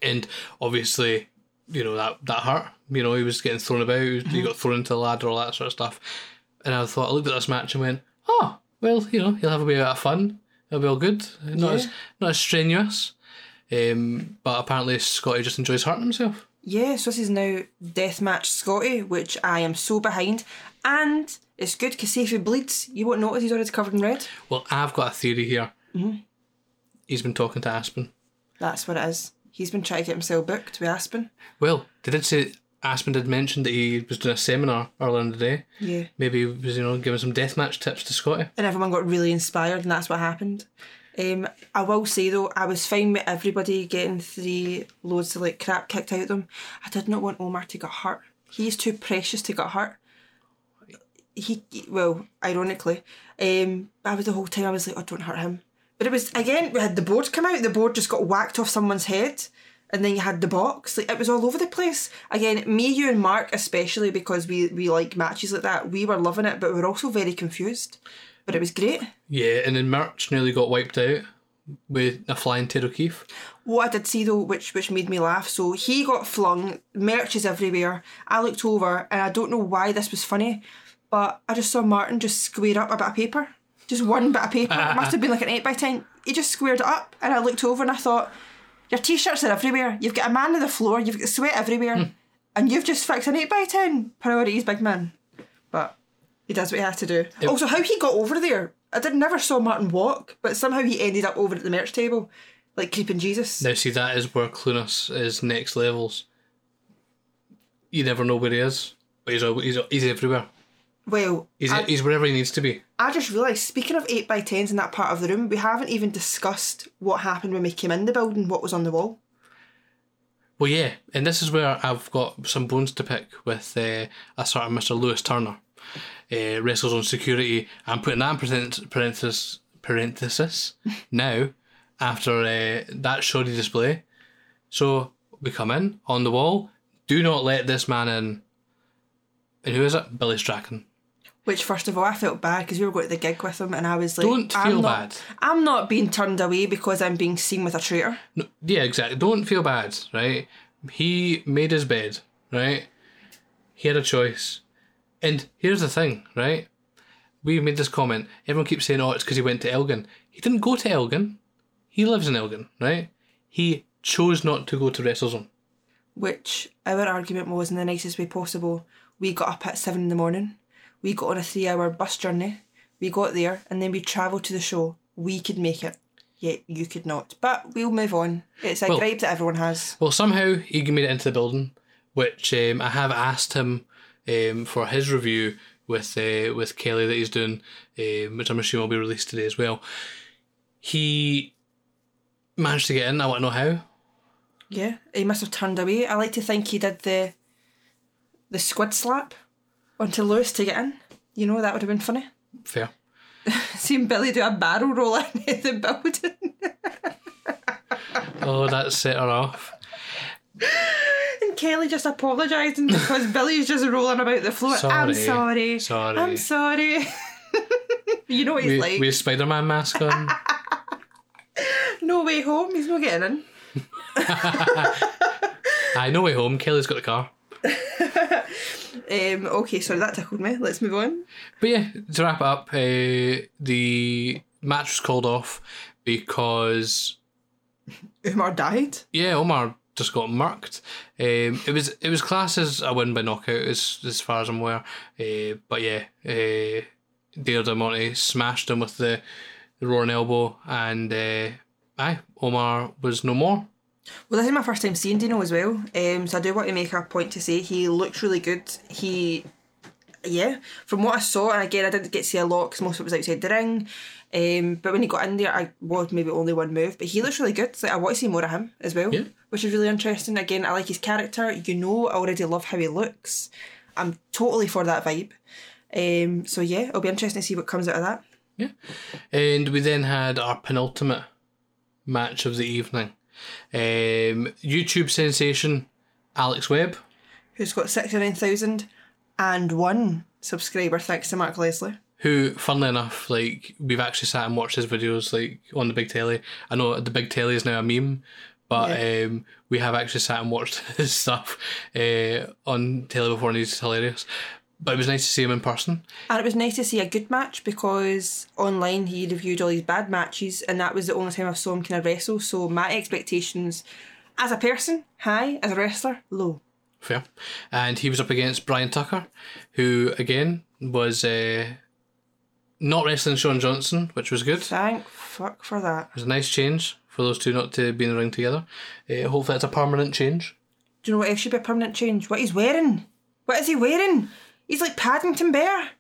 And obviously, you know that that hurt. You know, he was getting thrown about. He, was- he got thrown into the ladder, all that sort of stuff. And I thought, I looked at this match and went, oh well, you know, he'll have a bit of fun. It'll be all good. Not Yeah. as not as strenuous. Um, but apparently Scotty just enjoys hurting himself. Yeah, so this is now Deathmatch Scotty, which I am so behind. And it's good because if he bleeds, you won't notice he's already covered in red. Well, I've got a theory here. Mm-hmm. He's been talking to Aspen. That's what it is. He's been trying to get himself booked with Aspen. Well, they did say Aspen did mention that he was doing a seminar earlier in the day. Yeah. Maybe he was, you know, giving some deathmatch tips to Scotty. and everyone got really inspired, and that's what happened. Um, I will say though, I was fine with everybody getting three loads of like crap kicked out of them. I did not want Omar to get hurt. He's too precious to get hurt. He well, ironically, um, I was the whole time I was like, oh, don't hurt him. But it was again, we had the board come out. The board just got whacked off someone's head, and then you had the box. Like it was all over the place. Again, me, you, and Mark, especially because we we like matches like that. We were loving it, but we were also very confused. But it was great. Yeah, and then Merch nearly got wiped out with a flying Ted O'Keefe. What I did see though, which which made me laugh, so he got flung, merch is everywhere. I looked over and I don't know why this was funny, but I just saw Martin just square up a bit of paper. Just one bit of paper. it must have been like an 8 by 10 He just squared it up and I looked over and I thought, Your t shirts are everywhere. You've got a man on the floor, you've got sweat everywhere, hmm. and you've just fixed an 8 by 10 Priorities, big man. He does what he has to do. Also, how he got over there. I did never saw Martin walk, but somehow he ended up over at the merch table, like creeping Jesus. Now, see, that is where Clunas is next levels. You never know where he is, but he's he's, he's everywhere. Well, He's, I, he's wherever he needs to be. I just realised, speaking of 8 by 10s in that part of the room, we haven't even discussed what happened when we came in the building, what was on the wall. Well, yeah, and this is where I've got some bones to pick with uh, a sort of Mr. Lewis Turner. Uh, wrestles on security. I'm putting that in parenthesis, parenthesis now after uh, that shoddy display. So we come in on the wall. Do not let this man in. And who is it? Billy Strachan. Which, first of all, I felt bad because we were going to the gig with him, and I was like, Don't I'm feel not, bad. I'm not being turned away because I'm being seen with a traitor. No, yeah, exactly. Don't feel bad, right? He made his bed, right? He had a choice. And here's the thing, right? We made this comment. Everyone keeps saying, oh, it's because he went to Elgin. He didn't go to Elgin. He lives in Elgin, right? He chose not to go to WrestleZone. Which our argument was in the nicest way possible. We got up at seven in the morning. We got on a three hour bus journey. We got there and then we travelled to the show. We could make it. Yet you could not. But we'll move on. It's a Well- gripe that everyone has. Well, somehow he made it into the building, which um, I have asked him um, for his review with uh, with Kelly that he's doing, um, which I'm assuming will be released today as well. He managed to get in. I want to know how. Yeah, he must have turned away. I like to think he did the the squid slap onto Lewis to get in. You know, that would have been funny. Fair. Seeing Billy do a barrel roll into the building. Oh, that set her off. And Kelly just apologising because Billy's just rolling about the floor. I'm Sorry. sorry. Sorry. I'm sorry. you know what he's We, like. have Spider Man mask on. No way home. He's not getting in. I know way home. Kelly's got the car. Um, okay, sorry, that tickled me. Let's move on. But yeah, to wrap up, uh, the match was called off because Omar died. yeah, Omar just got murked. Um, it was it was classed as a win by knockout as as far as I'm aware. Uh, but yeah, uh, Dale Del Monte smashed him with the the Roaring Elbow, and uh, aye, Omar was no more. Well, this is my first time seeing Dino as well, um, so I do want to make a point to say he looks really good. He, yeah, from what I saw, and again, I didn't get to see a lot because most of it was outside the ring. Um, but when he got in there, I was maybe only one move, but he looks really good. So I want to see more of him as well, Yeah. which is really interesting. Again, I like his character. You know, I already love how he looks. I'm totally for that vibe. Um, so yeah, it'll be interesting to see what comes out of that. Yeah. And we then had our penultimate match of the evening. Um, YouTube sensation Alex Webb. Who's got sixty nine thousand and one subscriber thanks to Mark Leslie. Who, funnily enough, like we've actually sat and watched his videos like on the big telly. I know the big telly is now a meme, but um, we have actually sat and watched his stuff uh, on telly before, and he's hilarious. But it was nice to see him in person. And it was nice to see a good match because online he reviewed all these bad matches, and that was the only time I saw him kind of wrestle. So my expectations as a person, high, as a wrestler, low. Fair. And he was up against Brian Tucker, who again was uh, not wrestling Sean Johnson, which was good. Thank fuck for that. It was a nice change for those two not to be in the ring together. Uh, hopefully, it's a permanent change. Do you know what else should be a permanent change? What he's wearing. What is he wearing? He's like Paddington Bear.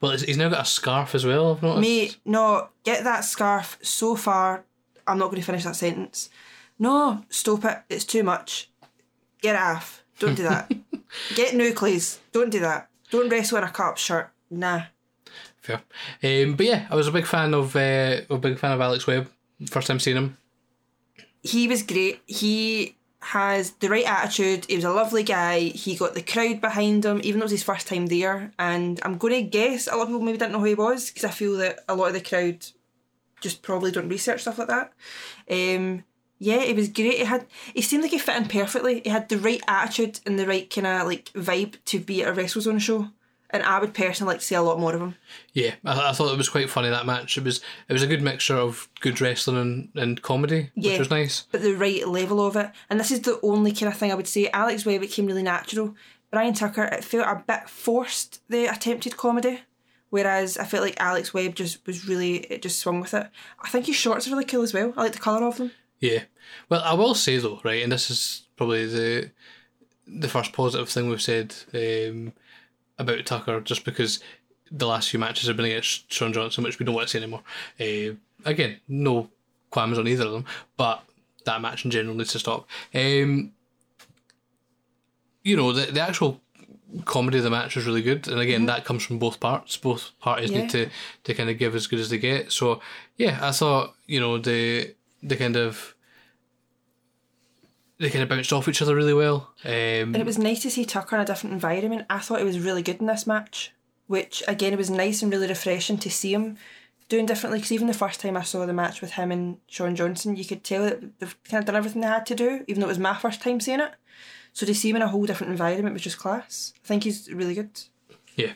Well, he's now got a scarf as well. I've noticed. Mate, no, get that scarf so far. I'm not going to finish that sentence. No, stop it. It's too much. Get it off. Don't do that. get new clothes. Don't do that. Don't wrestle in a cut shirt. Nah. Fair. Um, but yeah, I was a big fan of uh, a big fan of Alex Webb. First time seeing him. he was great. He has the right attitude. He was a lovely guy. He got the crowd behind him, even though it was his first time there. And I'm going to guess a lot of people maybe didn't know who he was because I feel that a lot of the crowd just probably don't research stuff like that. Um, yeah, it was great. He had he seemed like he fit in perfectly. He had the right attitude and the right kind of like vibe to be at a WrestleZone show. And I would personally like to see a lot more of him. Yeah, I, I thought it was quite funny that match. It was it was a good mixture of good wrestling and, and comedy, Yeah. which was nice. but the right level of it. And this is the only kind of thing I would say. Alex Webb, it came really natural. Brian Tucker, it felt a bit forced, the attempted comedy. Whereas I felt like Alex Webb just was really, it just swung with it. I think his shorts are really cool as well. I like the colour of them. Yeah. Well, I will say though, right, and this is probably the the first positive thing we've said um, about Tucker, just because the last few matches have been against Sean Johnson, which we don't want to see anymore. Uh, again, no qualms on either of them, but that match in general needs to stop. Um, you know, the the actual comedy of the match was really good, and again, that comes from both parts. Both parties Yeah. need to to kind of give as good as they get. So yeah, I thought you know the the kind of they kind of bounced off each other really well. Um, And it was nice to see Tucker in a different environment. I thought it was really good in this match, which again, it was nice and really refreshing to see him doing differently. Because even the first time I saw the match with him and Sean Johnson, you could tell that they've kind of done everything they had to do, even though it was my first time seeing it. So to see him in a whole different environment was just class. I think he's really good. Yeah.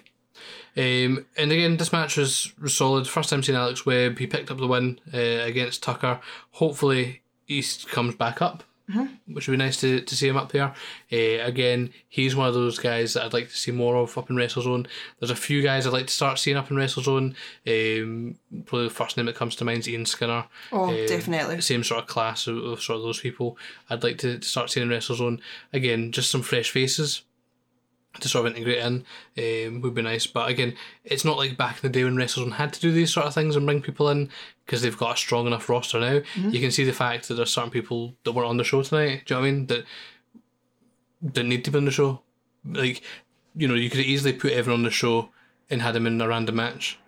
Um, and again, this match was, was solid. First time seeing Alex Webb. He picked up the win uh, against Tucker. Hopefully, he s- comes back up, which would be nice to, to see him up there. Uh, again, he's one of those guys that I'd like to see more of up in WrestleZone. There's a few guys I'd like to start seeing up in WrestleZone. Um, probably the first name that comes to mind is Ian Skinner. Oh, Um, definitely. Same sort of class of, of sort of those people. I'd like to start seeing in WrestleZone. Again, just some fresh faces to sort of integrate in um, would be nice. But again, it's not like back in the day when WrestleZone had to do these sort of things and bring people in because they've got a strong enough roster now. Mm-hmm. You can see the fact that there's certain people that weren't on the show tonight. Do you know what I mean? That didn't need to be on the show. Like, you know, you could easily put Evan on the show and had him in a random match,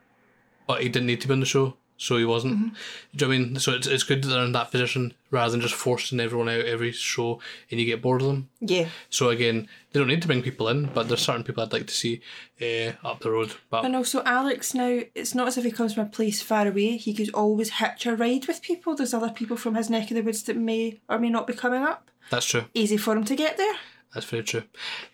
but he didn't need to be on the show, so he wasn't. Do you know what I mean? So it's, it's good that they're in that position rather than just forcing everyone out every show and you get bored of them. Yeah. So again, they don't need to bring people in, but there's certain people I'd like to see uh, up the road. But And also, Alex now, it's not as if he comes from a place far away. He could always hitch a ride with people. There's other people from his neck of the woods that may or may not be coming up. that's true. Easy for him to get there. That's very true.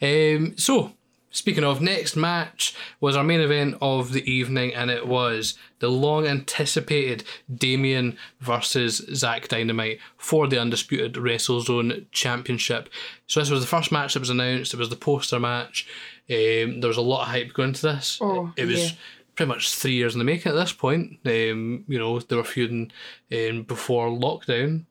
Um, so, speaking of, next match was our main event of the evening, and it was the long anticipated Damien versus Zack Dynamite for the Undisputed WrestleZone Championship. So, this was the first match that was announced, it was the poster match. Um, there was a lot of hype going into this. Oh, it was yeah. pretty much three years in the making at this point. Um, you know, they were feuding um, before lockdown,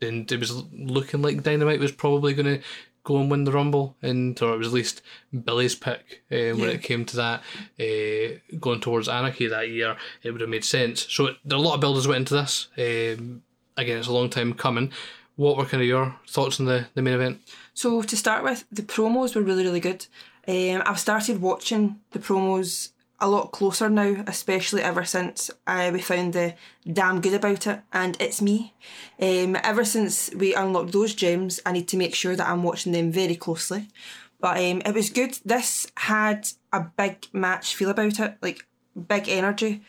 and it was looking like Dynamite was probably going to go and win the Rumble, and or it was at least Billy's pick um, when Yeah. it came to that. Uh, going towards Anarchy that year, it would have made sense. So it, a lot of builders went into this. Um, again, it's a long time coming. What were kind of your thoughts on the, the main event? So to start with, the promos were really really good. Um, I've started watching the promos a lot closer now, especially ever since uh, we found the damn good about it, and it's me. Um, ever since we unlocked those gems, I need to make sure that I'm watching them very closely. But um, it was good. This had a big match feel about it, like big energy,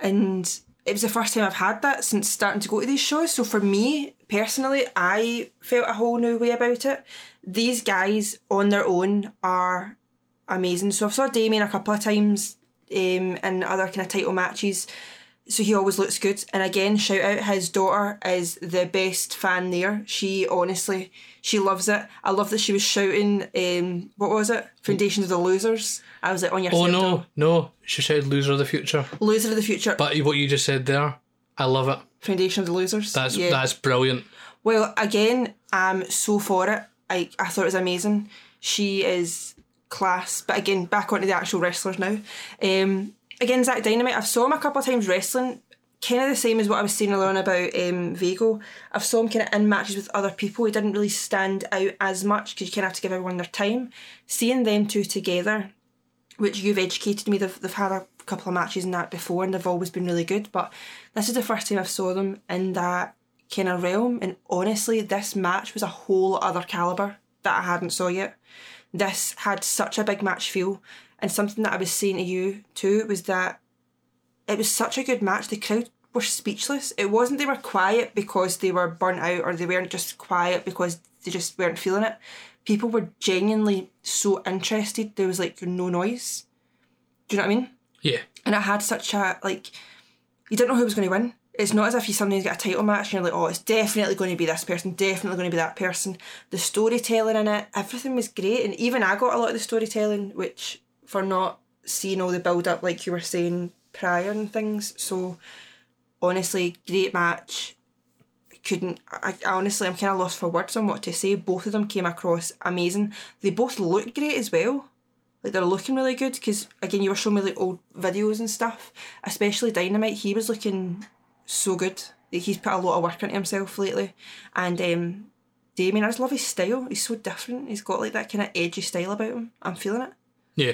and it was the first time I've had that since starting to go to these shows. So for me personally, I felt a whole new way about it. These guys on their own are amazing. So I've saw Damien a couple of times um, in other kind of title matches. So he always looks good. And again, shout out his daughter is the best fan there. She honestly, she loves it. I love that she was shouting, um, what was it? Foundation of the Losers. I was like, on your Oh no, dog. no, she said loser of the future. Loser of the future. But what you just said there, I love it. Foundation of the Losers. That's yeah. that's brilliant. Well, again, I'm so for it. I, I thought it was amazing. She is class. But again, back onto the actual wrestlers now. Um, again, Zach Dynamite, I've saw him a couple of times wrestling. Kind of the same as what I was saying earlier on about um, Vago. I've saw him kind of in matches with other people. He didn't really stand out as much because you kind of have to give everyone their time. Seeing them two together, which you've educated me, they've, they've had a couple of matches in that before and they've always been really good. But this is the first time I've saw them in that kind of realm. And honestly, this match was a whole other caliber that I hadn't saw yet. This had such a big match feel. And something that I was saying to you too was that it was such a good match. The crowd were speechless. It wasn't they were quiet because they were burnt out or they weren't just quiet because they just weren't feeling it. People were genuinely so interested. There was like no noise. Do you know what I mean? Yeah. And it had such a like you didn't know who was going to win. It's not as if you suddenly get a title match and you're like, oh, it's definitely going to be this person, definitely going to be that person. The storytelling in it, everything was great, and even I got a lot of the storytelling, which for not seeing all the build up like you were saying prior and things. So honestly, great match. Couldn't I, I honestly I'm kind of lost for words on what to say. Both of them came across amazing. They both looked great as well like they're looking really good because again you were showing me like old videos and stuff especially dynamite he was looking so good he's put a lot of work into himself lately and um Damien I just love his style he's so different he's got like that kind of edgy style about him I'm feeling it Yeah.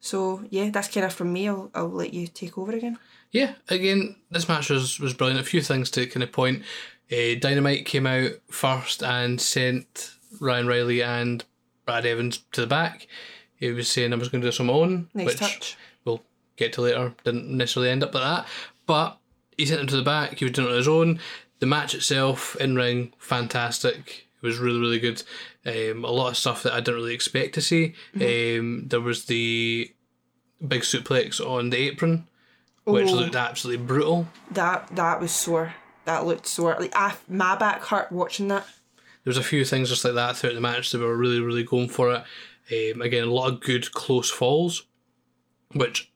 so yeah that's kind of from me I'll, I'll let you take over again Yeah, again, this match was, was brilliant. A few things to kind of point. Uh, Dynamite came out first and sent Ryan Riley and Brad Evans to the back. He was saying I was going to do some own, nice which touch we'll get to later. Didn't necessarily end up like that, but he sent him to the back. He was doing it on his own. The match itself, in ring, fantastic. It was really, really good. Um, a lot of stuff that I didn't really expect to see. Um, there was the big suplex on the apron, which Oh. looked absolutely brutal. that that was sore that looked sore like I, my back hurt watching that There was a few things just like that throughout the match that were really, really going for it. Um, again, a lot of good close falls, which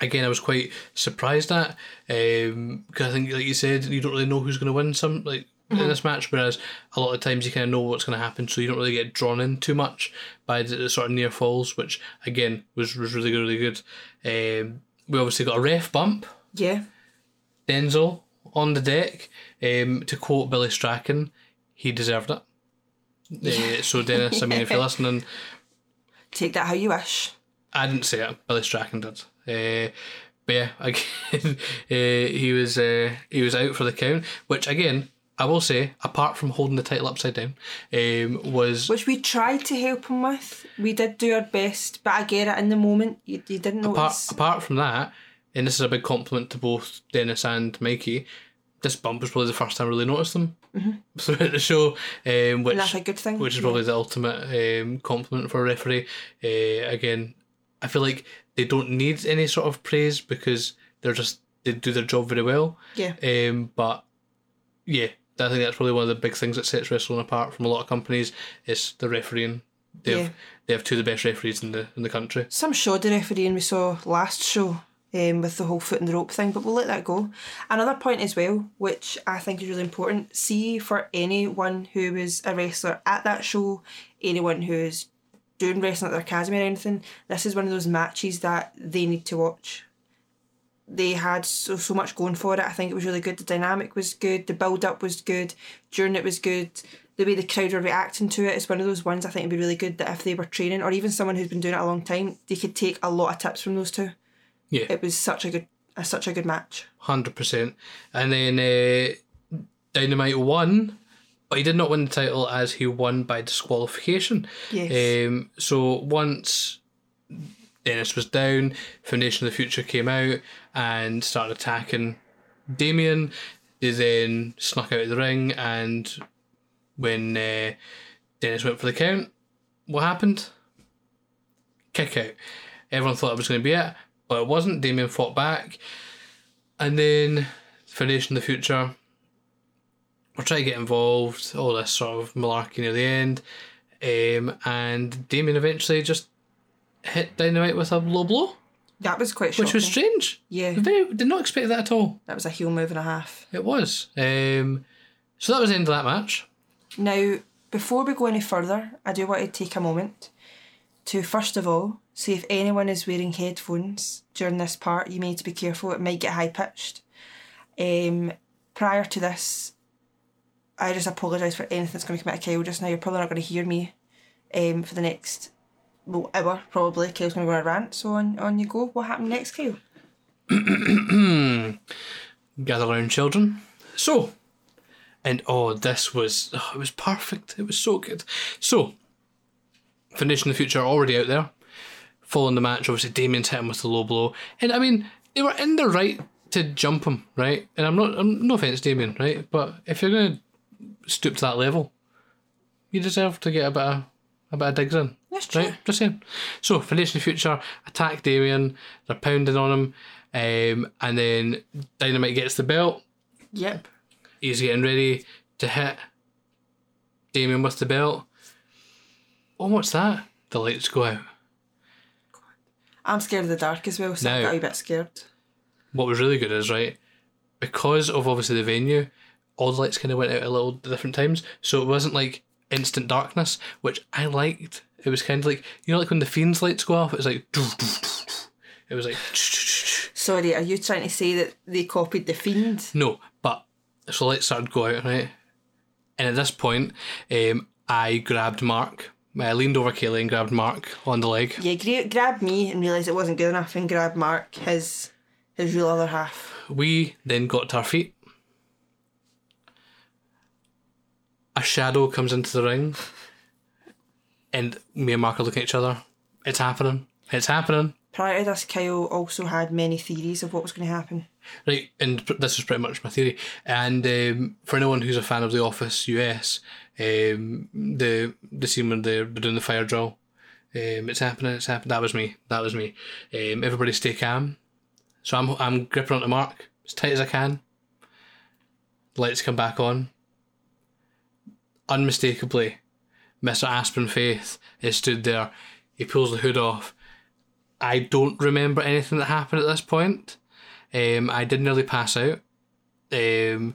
again I was quite surprised at because I think, like you said, you don't really know who's going to win some like in this match. Whereas a lot of times you kind of know what's going to happen, so you don't really get drawn in too much by the, the sort of near falls, which again was was really, really good. Um, we obviously got a ref bump. yeah Denzel on the deck. Um, to quote Billy Strachan, he deserved it. Uh, so Dennis, I mean, if you're listening, take that how you wish I didn't say it. Billy Strachan did. Uh, but yeah, again, uh, he was uh, he was out for the count, which again. I will say, apart from holding the title upside down, um, was which we tried to help him with we did do our best but I get it in the moment you, you didn't apart notice apart from that, and this is a big compliment to both Dennis and Mikey. This bump was probably the first time I really noticed them throughout the show, um, which Mm-hmm. that's a good thing which is yeah. probably the ultimate um, compliment for a referee. Uh, again, I feel like they don't need any sort of praise because they're just they do their job very well. yeah Um, but yeah, I think that's probably one of the big things that sets wrestling apart from a lot of companies is the refereeing. They have Yeah. they have two of the best referees in the in the country. some shoddy refereeing we saw last show um, with the whole foot in the rope thing, but we'll let that go. Another point as well, which I think is really important see for anyone who was a wrestler at that show, anyone who is doing wrestling at their academy or anything, this is one of those matches that they need to watch. They had so so much going for it. I think it was really good. The dynamic was good. The build up was good. During it was good. The way the crowd were reacting to it is one of those ones I think would be really good that if they were training or even someone who's been doing it a long time, they could take a lot of tips from those two. Yeah. It was such a good, a, such a good match. Hundred percent. And then uh, Dynamite won, but he did not win the title as he won by disqualification. Yes. Um, so once Dennis was down, Foundation of the Future came out and started attacking Damien. They then snuck out of the ring, and when uh, Dennis went for the count, what happened? Kick out. Everyone thought it was going to be it, but it wasn't. Damien fought back. And then Foundation of the Future were trying to get involved, all this sort of malarkey near the end. Um, and Damien eventually just hit Dynamite with a low blow, That was quite shocking. which was strange. Yeah. Very, did not expect that at all. That was a heel move and a half. It was. Um, so that was the end of that match. Now, before we go any further, I do want to take a moment to first of all see if anyone is wearing headphones during this part. You may need to be careful; it might get high pitched. Um, prior to this, I just apologise for anything that's going to come out of Kyle just now. You're probably not going to hear me um, for the next well, hour, probably. Kyle's going to go on a rant, so on, on you go. What happened next, Kyle? Gather round, children. So, and oh, this was oh, it was perfect. It was so good. So, Foundation of the Future already out there, following the match. Obviously, Damien's hit him with the low blow, and I mean they were in the right to jump him, right? And I'm not, I'm, no offense, Damien, right? But if you're gonna stoop to that level, you deserve to get a bit of a bit of digs in. That's true. Right, just saying. So, the Future attack Damien. They're pounding on him, um, and then Dynamite gets the belt. Yep. He's getting ready to hit Damien with the belt. Oh, what's that? The lights go out. I'm scared of the dark as well, so I No. got a bit scared. What was really good is right because of obviously the venue, all the lights kind of went out a little different times, so it wasn't like instant darkness, which I liked. It was kind of like you know, like when the fiends lights go off, it was like it was like Sorry, are you trying to say that they copied the Fiend? no, but so lights started to go out right, and at this point, um, I grabbed Mark. I leaned over Kaylee and grabbed Mark on the leg. Yeah, gra- grabbed me and realised it wasn't good enough and grabbed Mark, his his real other half. We then got to our feet. A shadow comes into the ring, and me and Mark are looking at each other. It's happening. It's happening. Prior to this, Kyle also had many theories of what was going to happen. Right, and this is pretty much my theory. And um, for anyone who's a fan of The Office US, um, the the scene when they're doing the fire drill, um, it's happening. It's happening. That was me. That was me. Um, everybody stay calm. So I'm I'm gripping onto Mark as tight as I can. Lights come back on. Unmistakably, Mr. Aspen Faith is stood there. He pulls the hood off. I don't remember anything that happened at this point. Um, I did nearly pass out. Um,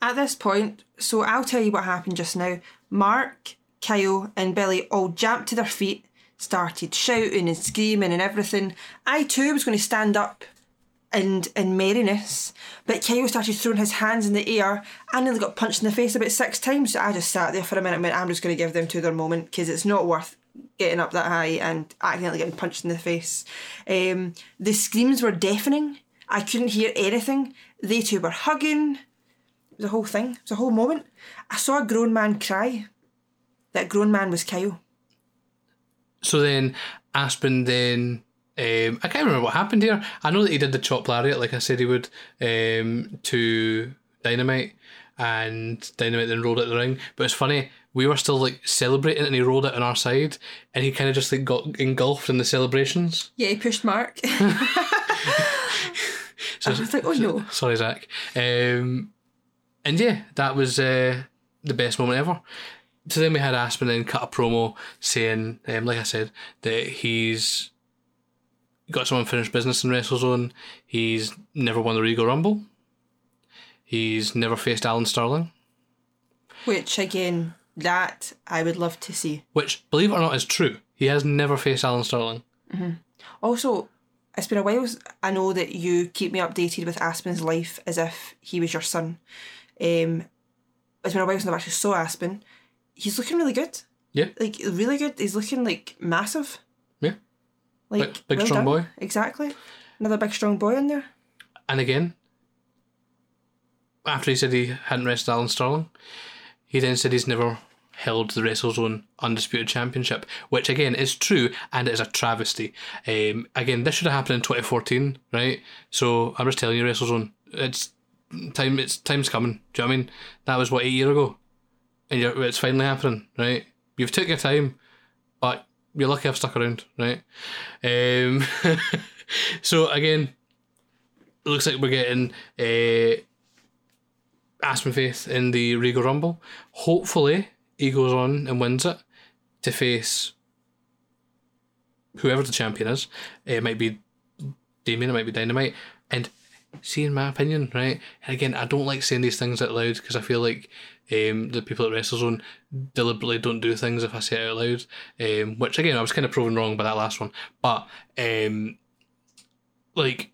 At this point, so I'll tell you what happened just now. Mark, Kyle, and Billy all jumped to their feet, started shouting and screaming and everything. I too was going to stand up and in merriness, but Kyle started throwing his hands in the air and nearly got punched in the face about six times. So I just sat there for a minute and went, I'm just going to give them to their moment because it's not worth getting up that high and accidentally getting punched in the face. Um, the screams were deafening. I couldn't hear anything. They two were hugging. It was a whole thing. It was a whole moment. I saw a grown man cry. That grown man was Kyle. so then Aspen then um, I can't remember what happened here. I know that he did the chop lariat like I said he would um, to Dynamite, and Dynamite then rolled it the ring. But it's funny we were still like celebrating, and he rolled it on our side, and he kind of just like got engulfed in the celebrations. Yeah, he pushed Mark. So I was like, oh no. Sorry, Zach. Um, and yeah, that was uh, the best moment ever. So then we had Aspen then cut a promo saying, um, like I said, that he's got some unfinished business in WrestleZone. He's never won the Regal Rumble. He's never faced Alan Sterling, Which again, that I would love to see. which, believe it or not, is true. He has never faced Alan Sterling. Also, it's been a while. I know that you keep me updated with Aspen's life as if he was your son. Um, it's been a while since I've actually saw Aspen. He's looking really good. Yeah. Like really good. He's looking like massive. Like Big- big strong boy. Exactly. Another big strong boy in there. And again, after he said he hadn't wrestled Alan Sterling, he then said he's never held the WrestleZone Undisputed Championship, which again is true and it is a travesty. Um, again, this should have happened in 2014, right? So I'm just telling you, WrestleZone, it's time. It's time's coming. Do you know what I mean? That was what eight year ago, and you're, it's finally happening, right? You've took your time, but you're lucky I've stuck around, right? Um, so again, looks like we're getting uh, Aspen Faith in the Regal Rumble. Hopefully, he goes on and wins it to face whoever the champion is. It might be Damien, it might be Dynamite. And see, in my opinion, right? And again, I don't like saying these things out loud because I feel like um, the people at WrestleZone deliberately don't do things if I say it out loud. Um, which again, I was kind of proven wrong by that last one. But um, like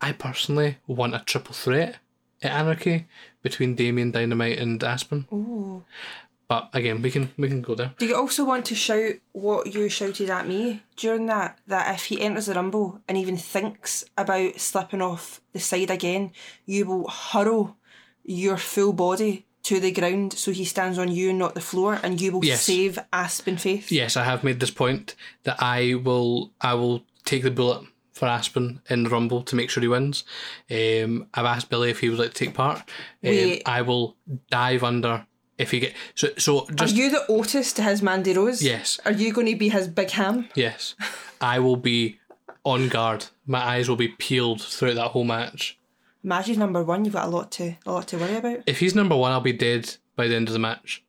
I personally want a triple threat at Anarchy between Damien, Dynamite, and Aspen. Ooh. But again, we can we can go there. Do you also want to shout what you shouted at me during that? That if he enters the rumble and even thinks about slipping off the side again, you will hurl your full body to the ground so he stands on you and not the floor, and you will Yes. save Aspen Faith. Yes, I have made this point that I will I will take the bullet for Aspen in the Rumble to make sure he wins. Um, I've asked Billy if he would like to take part. Um. I will dive under if he get so so Are just you the Otis to his Mandy Rose? Yes. Are you going to be his big ham? yes, I will be on guard. My eyes will be peeled throughout that whole match. Maggie's number one. You've got a lot to a lot to worry about. If he's number one, I'll be dead by the end of the match.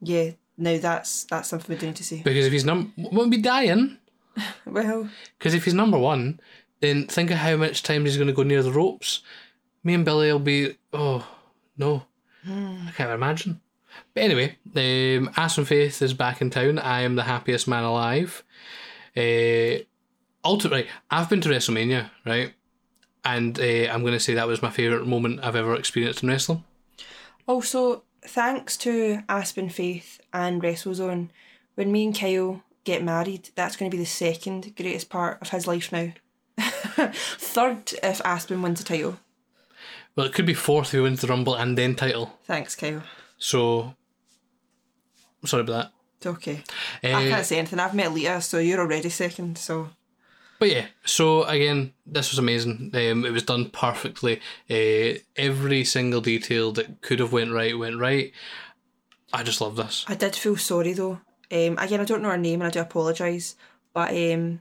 Yeah. Now that's that's something we do need to see. Because if he's num, won't be dying. Well, Because if he's number one, then think of how much time he's going to go near the ropes. Me and Billy will be, oh, no. I can't imagine. But anyway, um, Aspen Faith is back in town. I am the happiest man alive. Uh, ultimately, I've been to WrestleMania, right? And uh, I'm going to say that was my favourite moment I've ever experienced in wrestling. Also, thanks to Aspen Faith and WrestleZone, when me and Kyle get married, that's going to be the second greatest part of his life now. Third, if Aspen wins the title. Well, it could be fourth if he wins the Rumble and then title. Thanks, Kyle. So, sorry about It's okay. that. I Uh, can't say anything. I've met Lita, so you're already second. So But yeah, so again, this was amazing. Um, it was done perfectly. Uh, every single detail that could have went right went right. I just love this. I did feel sorry though. Um, again, I don't know her name, and I do apologise. But um,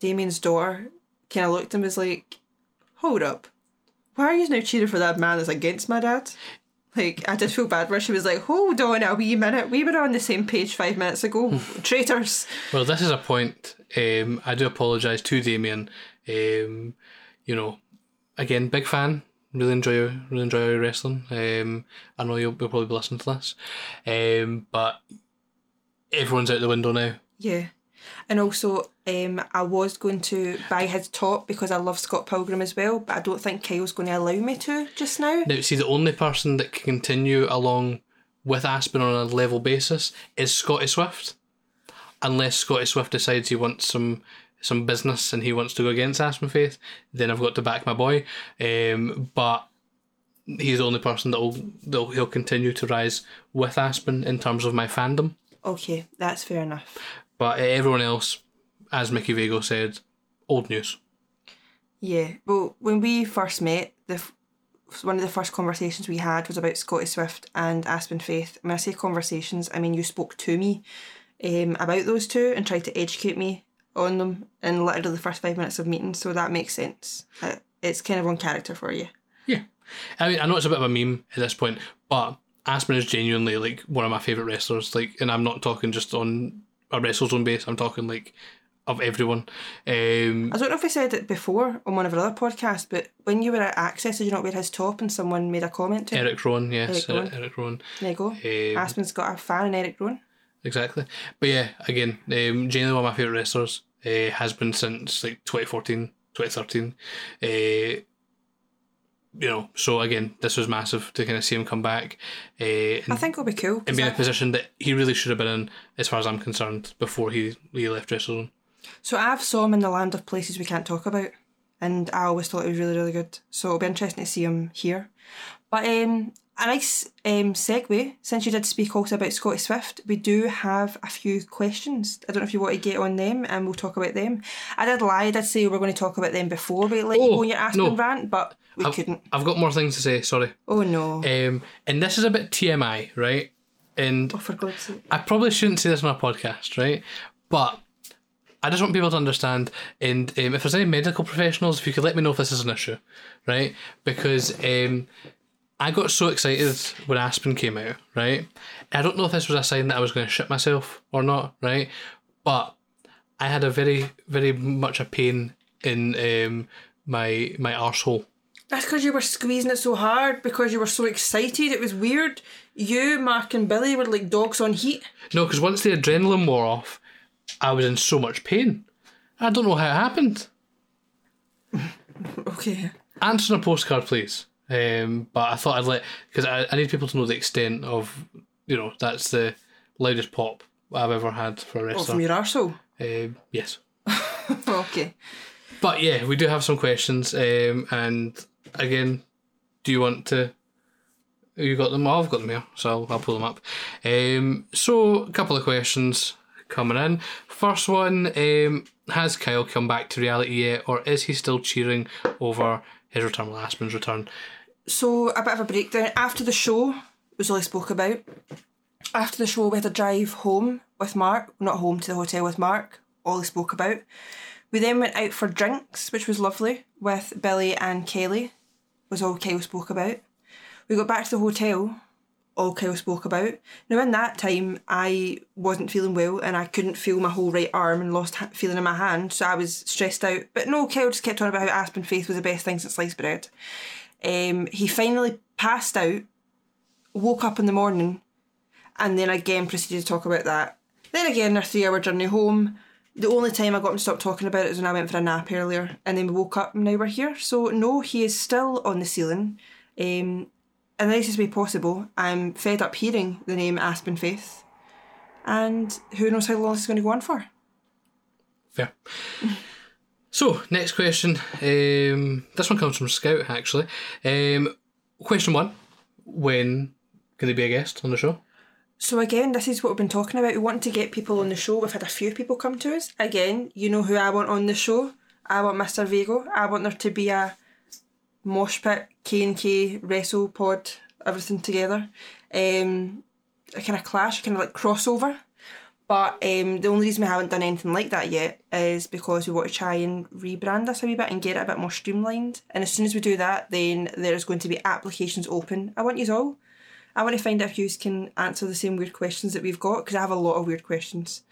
Damien's daughter kind of looked at him as like, "Hold up, why are you now cheering for that man that's against my dad?" Like, I did feel bad where she was like, "Hold on a wee minute, we were on the same page five minutes ago, traitors." Well, this is a point. Um, I do apologise to Damien. Um, you know, again, big fan. Really enjoy, really enjoy your wrestling. Um, I know you'll, you'll probably be listening to this. Um, but everyone's out the window now. Yeah. And also, um, I was going to buy his top because I love Scott Pilgrim as well, but I don't think Kyle's going to allow me to just now. Now, see, the only person that can continue along with Aspen on a level basis is Scotty Swift, unless Scotty Swift decides he wants some some business and he wants to go against Aspen Faith. Then I've got to back my boy. Um, but he's the only person that will that he'll continue to rise with Aspen in terms of my fandom. Okay, that's fair enough. But everyone else, as Mickey Vago said, old news. Yeah. Well, when we first met, the f- one of the first conversations we had was about Scotty Swift and Aspen Faith. When I say conversations, I mean you spoke to me um, about those two and tried to educate me on them in literally the first five minutes of meeting. So that makes sense. Uh, It's kind of on character for you. Yeah. I mean, I know it's a bit of a meme at this point, but Aspen is genuinely like one of my favourite wrestlers. Like, and I'm not talking just on a WrestleZone base. I'm talking like of everyone. Um, I don't know if I said it before on one of our other podcasts, but when you were at Access, did you not wear his top and someone made a comment to? Eric Rowan, yes, Eric Rowan. Eric, Rowan. There you go. Um, Aspen's got a fan in Eric Rowan. Exactly. But yeah, again, um, genuinely one of my favourite wrestlers. Uh, has been since like 2014, 2013. Uh, you know, so again, this was massive to kind of see him come back uh, and, I think it'll be cool. and be in a position that he really should have been in, as far as I'm concerned, before he, he left WrestleZone. So I've saw him in the land of places we can't talk about, and I always thought it was really, really good. So it'll be interesting to see him here. But um, a nice um, segue, since you did speak also about Scotty Swift, we do have a few questions. I don't know if you want to get on them, and we'll talk about them. I did lie, I did say we were going to talk about them before we let you Oh, go on your Aspen no. rant, but we I've, couldn't. I've got more things to say, sorry. Oh no! Um, and this is a bit TMI, right? And oh, for God's sake. I probably shouldn't say this on a podcast, right? But I just want people to understand, and um, if there's any medical professionals, if you could let me know if this is an issue, right? Because um, I got so excited when Aspen came out, right? I don't know if this was a sign that I was going to shit myself or not, right? But I had a very, very much a pain in um, my my arsehole. That's because you were squeezing it so hard because you were so excited. It was weird. You, Mark, and Billy were like dogs on heat. No, because once the adrenaline wore off, I was in so much pain. I don't know how it happened. Okay. Answer on a postcard, please. Um, but I thought I'd let because I, I need people to know the extent of you know that's the loudest pop I've ever had for a Oh, wrestler. from your arsehole. Um, yes, okay. but yeah, we do have some questions. Um, and again, do you want to? You got them? Oh, I've got them here, so I'll, I'll pull them up. Um, so a couple of questions coming in. First one: um, Has Kyle come back to reality yet, or is he still cheering over his return, well, Aspen's return? So a bit of a breakdown. After the show was all I spoke about. After the show we had a drive home with Mark, not home to the hotel with Mark, all he spoke about. We then went out for drinks, which was lovely, with Billy and Kelly, was all Kyle spoke about. We got back to the hotel, all Kyle spoke about. Now in that time I wasn't feeling well and I couldn't feel my whole right arm and lost ha- feeling in my hand, so I was stressed out. But no, Kyle just kept on about how Aspen Faith was the best thing since sliced bread. Um, he finally passed out, woke up in the morning, and then again proceeded to talk about that. Then again, our three hour journey home. The only time I got him to stop talking about it was when I went for a nap earlier, and then we woke up and now we're here. So, no, he is still on the ceiling. Um, in the nicest way possible. I'm fed up hearing the name Aspen Faith, and who knows how long this is going to go on for. Fair. So, next question. Um, this one comes from Scout, actually. Um, question one When can they be a guest on the show? So again, this is what we've been talking about. We want to get people on the show. We've had a few people come to us. Again, you know who I want on the show. I want Mr. Vigo. I want there to be a mosh pit, K and K, wrestle pod, everything together. Um, a kind of clash, a kind of like crossover. But um, the only reason we haven't done anything like that yet is because we want to try and rebrand this a wee bit and get it a bit more streamlined. And as soon as we do that, then there's going to be applications open. I want you all. I want to find out if you can answer the same weird questions that we've got because I have a lot of weird questions.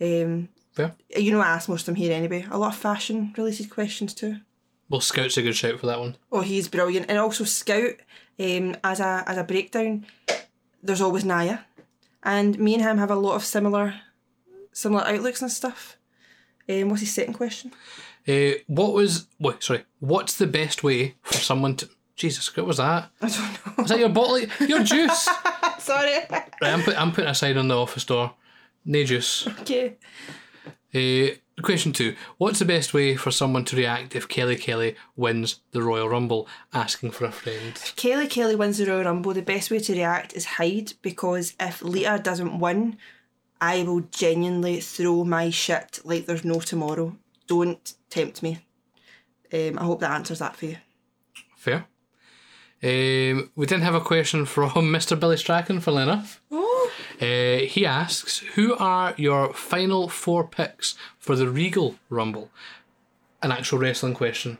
Um, Fair. you know, I ask most of them here anyway. A lot of fashion related questions too. Well, Scout's a good shout for that one. Oh, he's brilliant, and also Scout. Um, as a as a breakdown, there's always Naya, and me and him have a lot of similar similar outlooks and stuff. Um, what's his second question? Uh, what was. Wait, sorry. What's the best way for someone to. Jesus, what was that? I don't know. Is that your bottle? Your juice? Sorry. right, I'm, put, I'm putting a sign on the office door. No juice. okay. Uh, question two. What's the best way for someone to react if Kelly Kelly wins the Royal Rumble? Asking for a friend. If Kelly Kelly wins the Royal Rumble. The best way to react is hide because if Lita doesn't win, I will genuinely throw my shit like there's no tomorrow. Don't tempt me. Um, I hope that answers that for you. Fair. Um, we didn't have a question from Mr. Billy Strachan, funnily enough. Oh. Uh, he asks, Who are your final four picks for the Regal Rumble? An actual wrestling question.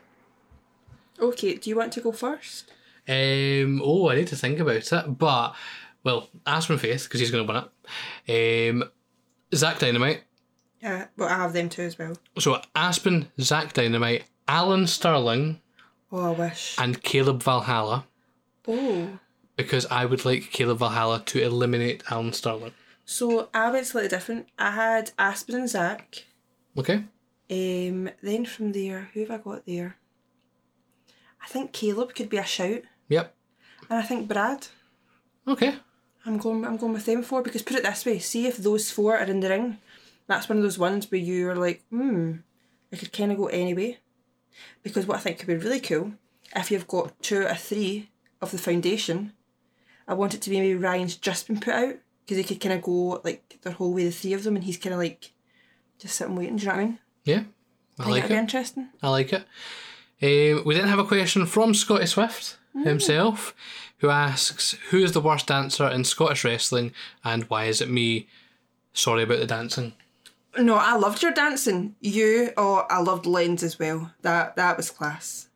Okay, do you want to go first? Um, oh, I need to think about it. But, well, Aspen Faith, because he's going to win it. Um, Zach Dynamite, Yeah, but I have them too as well. So Aspen, Zach Dynamite, Alan Sterling, Oh, I wish. and Caleb Valhalla. Oh. Because I would like Caleb Valhalla to eliminate Alan Starling. So I went slightly different. I had Aspen and Zach. Okay. Um, then from there, who have I got there? I think Caleb could be a shout, Yep. and I think Brad. Okay. I'm going. I'm going with them four because put it this way: see if those four are in the ring. That's one of those ones where you are like, hmm, it could kind of go any way. Because what I think could be really cool if you've got two or three of the foundation. I want it to be maybe Ryan's just been put out because he could kind of go like the whole way, the three of them, and he's kind of like just sitting waiting. Do you know what I mean? Yeah. I I like that'd be it. interesting. I like it. Um, we then have a question from Scotty Swift himself, who asks, "Who is the worst dancer in Scottish wrestling, and why is it me?" Sorry about the dancing. No, I loved your dancing. You, oh, I loved Len's as well. That that was class.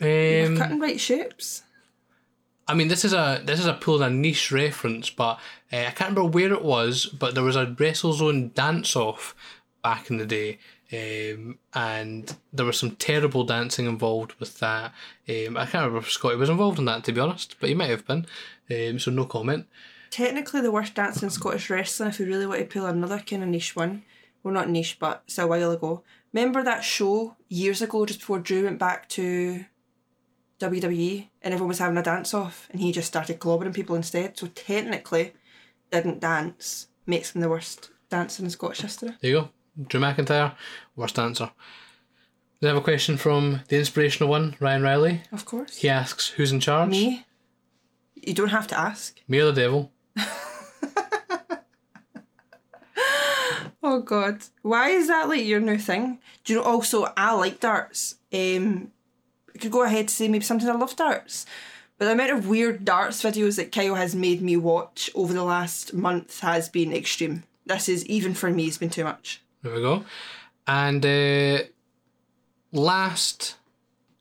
Um, Cutting right shapes. I mean, this is a this is a pulling a niche reference, but uh, I can't remember where it was. But there was a WrestleZone dance off back in the day, um, and there was some terrible dancing involved with that. Um, I can't remember if Scotty was involved in that, to be honest, but he might have been. Um, so no comment. Technically, the worst dance in Scottish wrestling. If we really want to pull another kind of niche one, well, not niche, but it's a while ago. Remember that show years ago, just before Drew went back to WWE, and everyone was having a dance off, and he just started clobbering people instead. So technically, didn't dance makes him the worst dancer in Scottish history. There you go. Drew McIntyre, worst dancer. We have a question from the inspirational one, Ryan Riley. Of course. He asks, "Who's in charge? Me. You don't have to ask. Me or the devil?" Oh God, why is that like your new thing? Do you know? Also, I like darts. Um, I could go ahead to say maybe sometimes I love darts, but the amount of weird darts videos that Kyle has made me watch over the last month has been extreme. This is even for me, it's been too much. There we go. And uh, last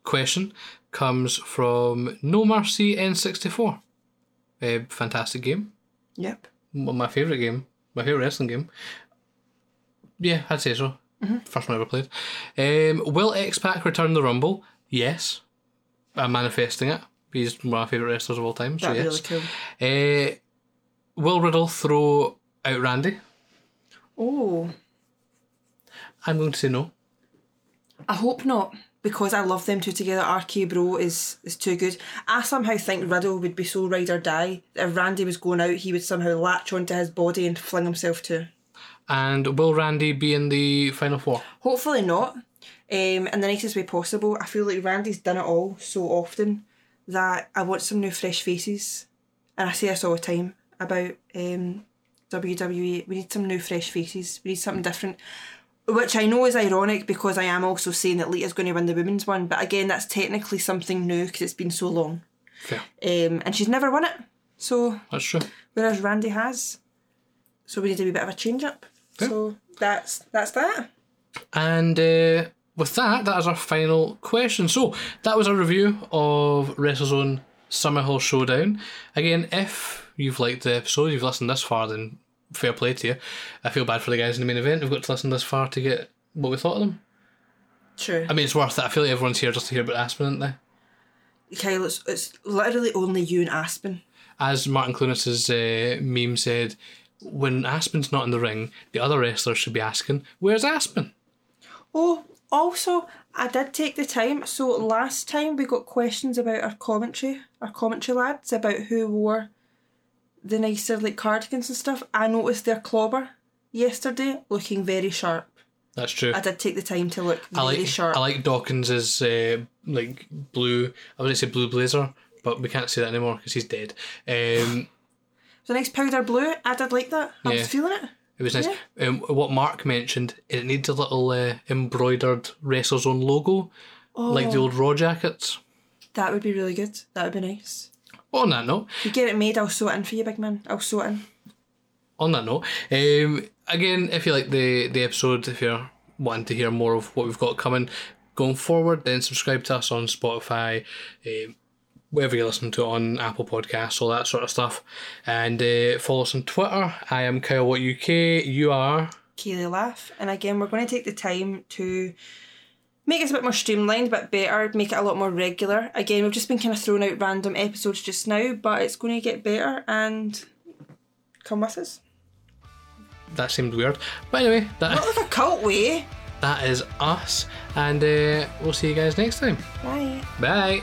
question comes from No Mercy N64. A fantastic game. Yep. My favourite game. My favourite wrestling game. Yeah, I'd say so. First one I ever played. Um, will X Pac return the Rumble? Yes. I'm manifesting it. He's one of my favourite wrestlers of all time. So That'd be yes. really cool. Uh, will Riddle throw out Randy? Oh, I'm going to say no. I hope not because I love them two together. RK Bro is is too good. I somehow think Riddle would be so ride or die that if Randy was going out, he would somehow latch onto his body and fling himself too. And will Randy be in the final four? Hopefully not. Um, in the nicest way possible. I feel like Randy's done it all so often that I want some new fresh faces. And I say this all the time about um, WWE. We need some new fresh faces. We need something different. Which I know is ironic because I am also saying that Lita's going to win the women's one. But again, that's technically something new because it's been so long. Fair. Um, and she's never won it. So, That's true. whereas Randy has. So we need a wee bit of a change up. So that's that's that. And uh, with that, that is our final question. So that was a review of WrestleZone Summerhill Showdown. Again, if you've liked the episode, you've listened this far, then fair play to you. I feel bad for the guys in the main event who've got to listen this far to get what we thought of them. True. I mean, it's worth it. I feel like everyone's here just to hear about Aspen, aren't they? Kyle, it's, it's literally only you and Aspen. As Martin Clunis's uh, meme said, when Aspen's not in the ring, the other wrestlers should be asking, "Where's Aspen?" Oh, also, I did take the time. So last time we got questions about our commentary, our commentary lads, about who wore the nicer like cardigans and stuff. I noticed their clobber yesterday looking very sharp. That's true. I did take the time to look I like sharp. I like Dawkins's uh, like blue. I would say blue blazer, but we can't say that anymore because he's dead. Um, a nice powder blue. I did like that. I Yeah. was feeling it. It was nice. Um, what Mark mentioned, it needs a little uh, embroidered WrestleZone logo, like the Oh. old Raw jackets. That would be really good. That would be nice. On that note, If you get it made, I'll sew it in for you, big man. I'll sew it in. on that note, um, again, if you like the the episode, if you're wanting to hear more of what we've got coming going forward, then subscribe to us on Spotify, um, wherever you listen to on Apple Podcasts, all that sort of stuff, and uh, follow us on Twitter. I am Kyle What UK. You are Kaylee laugh. And again, we're going to take the time to make this a bit more streamlined, a bit better, make it a lot more regular. Again, we've just been kind of throwing out random episodes just now, but it's going to get better and come with us. That seemed weird. But anyway, that, Not like a cult way. that is us. And uh, we'll see you guys next time. Bye. Bye.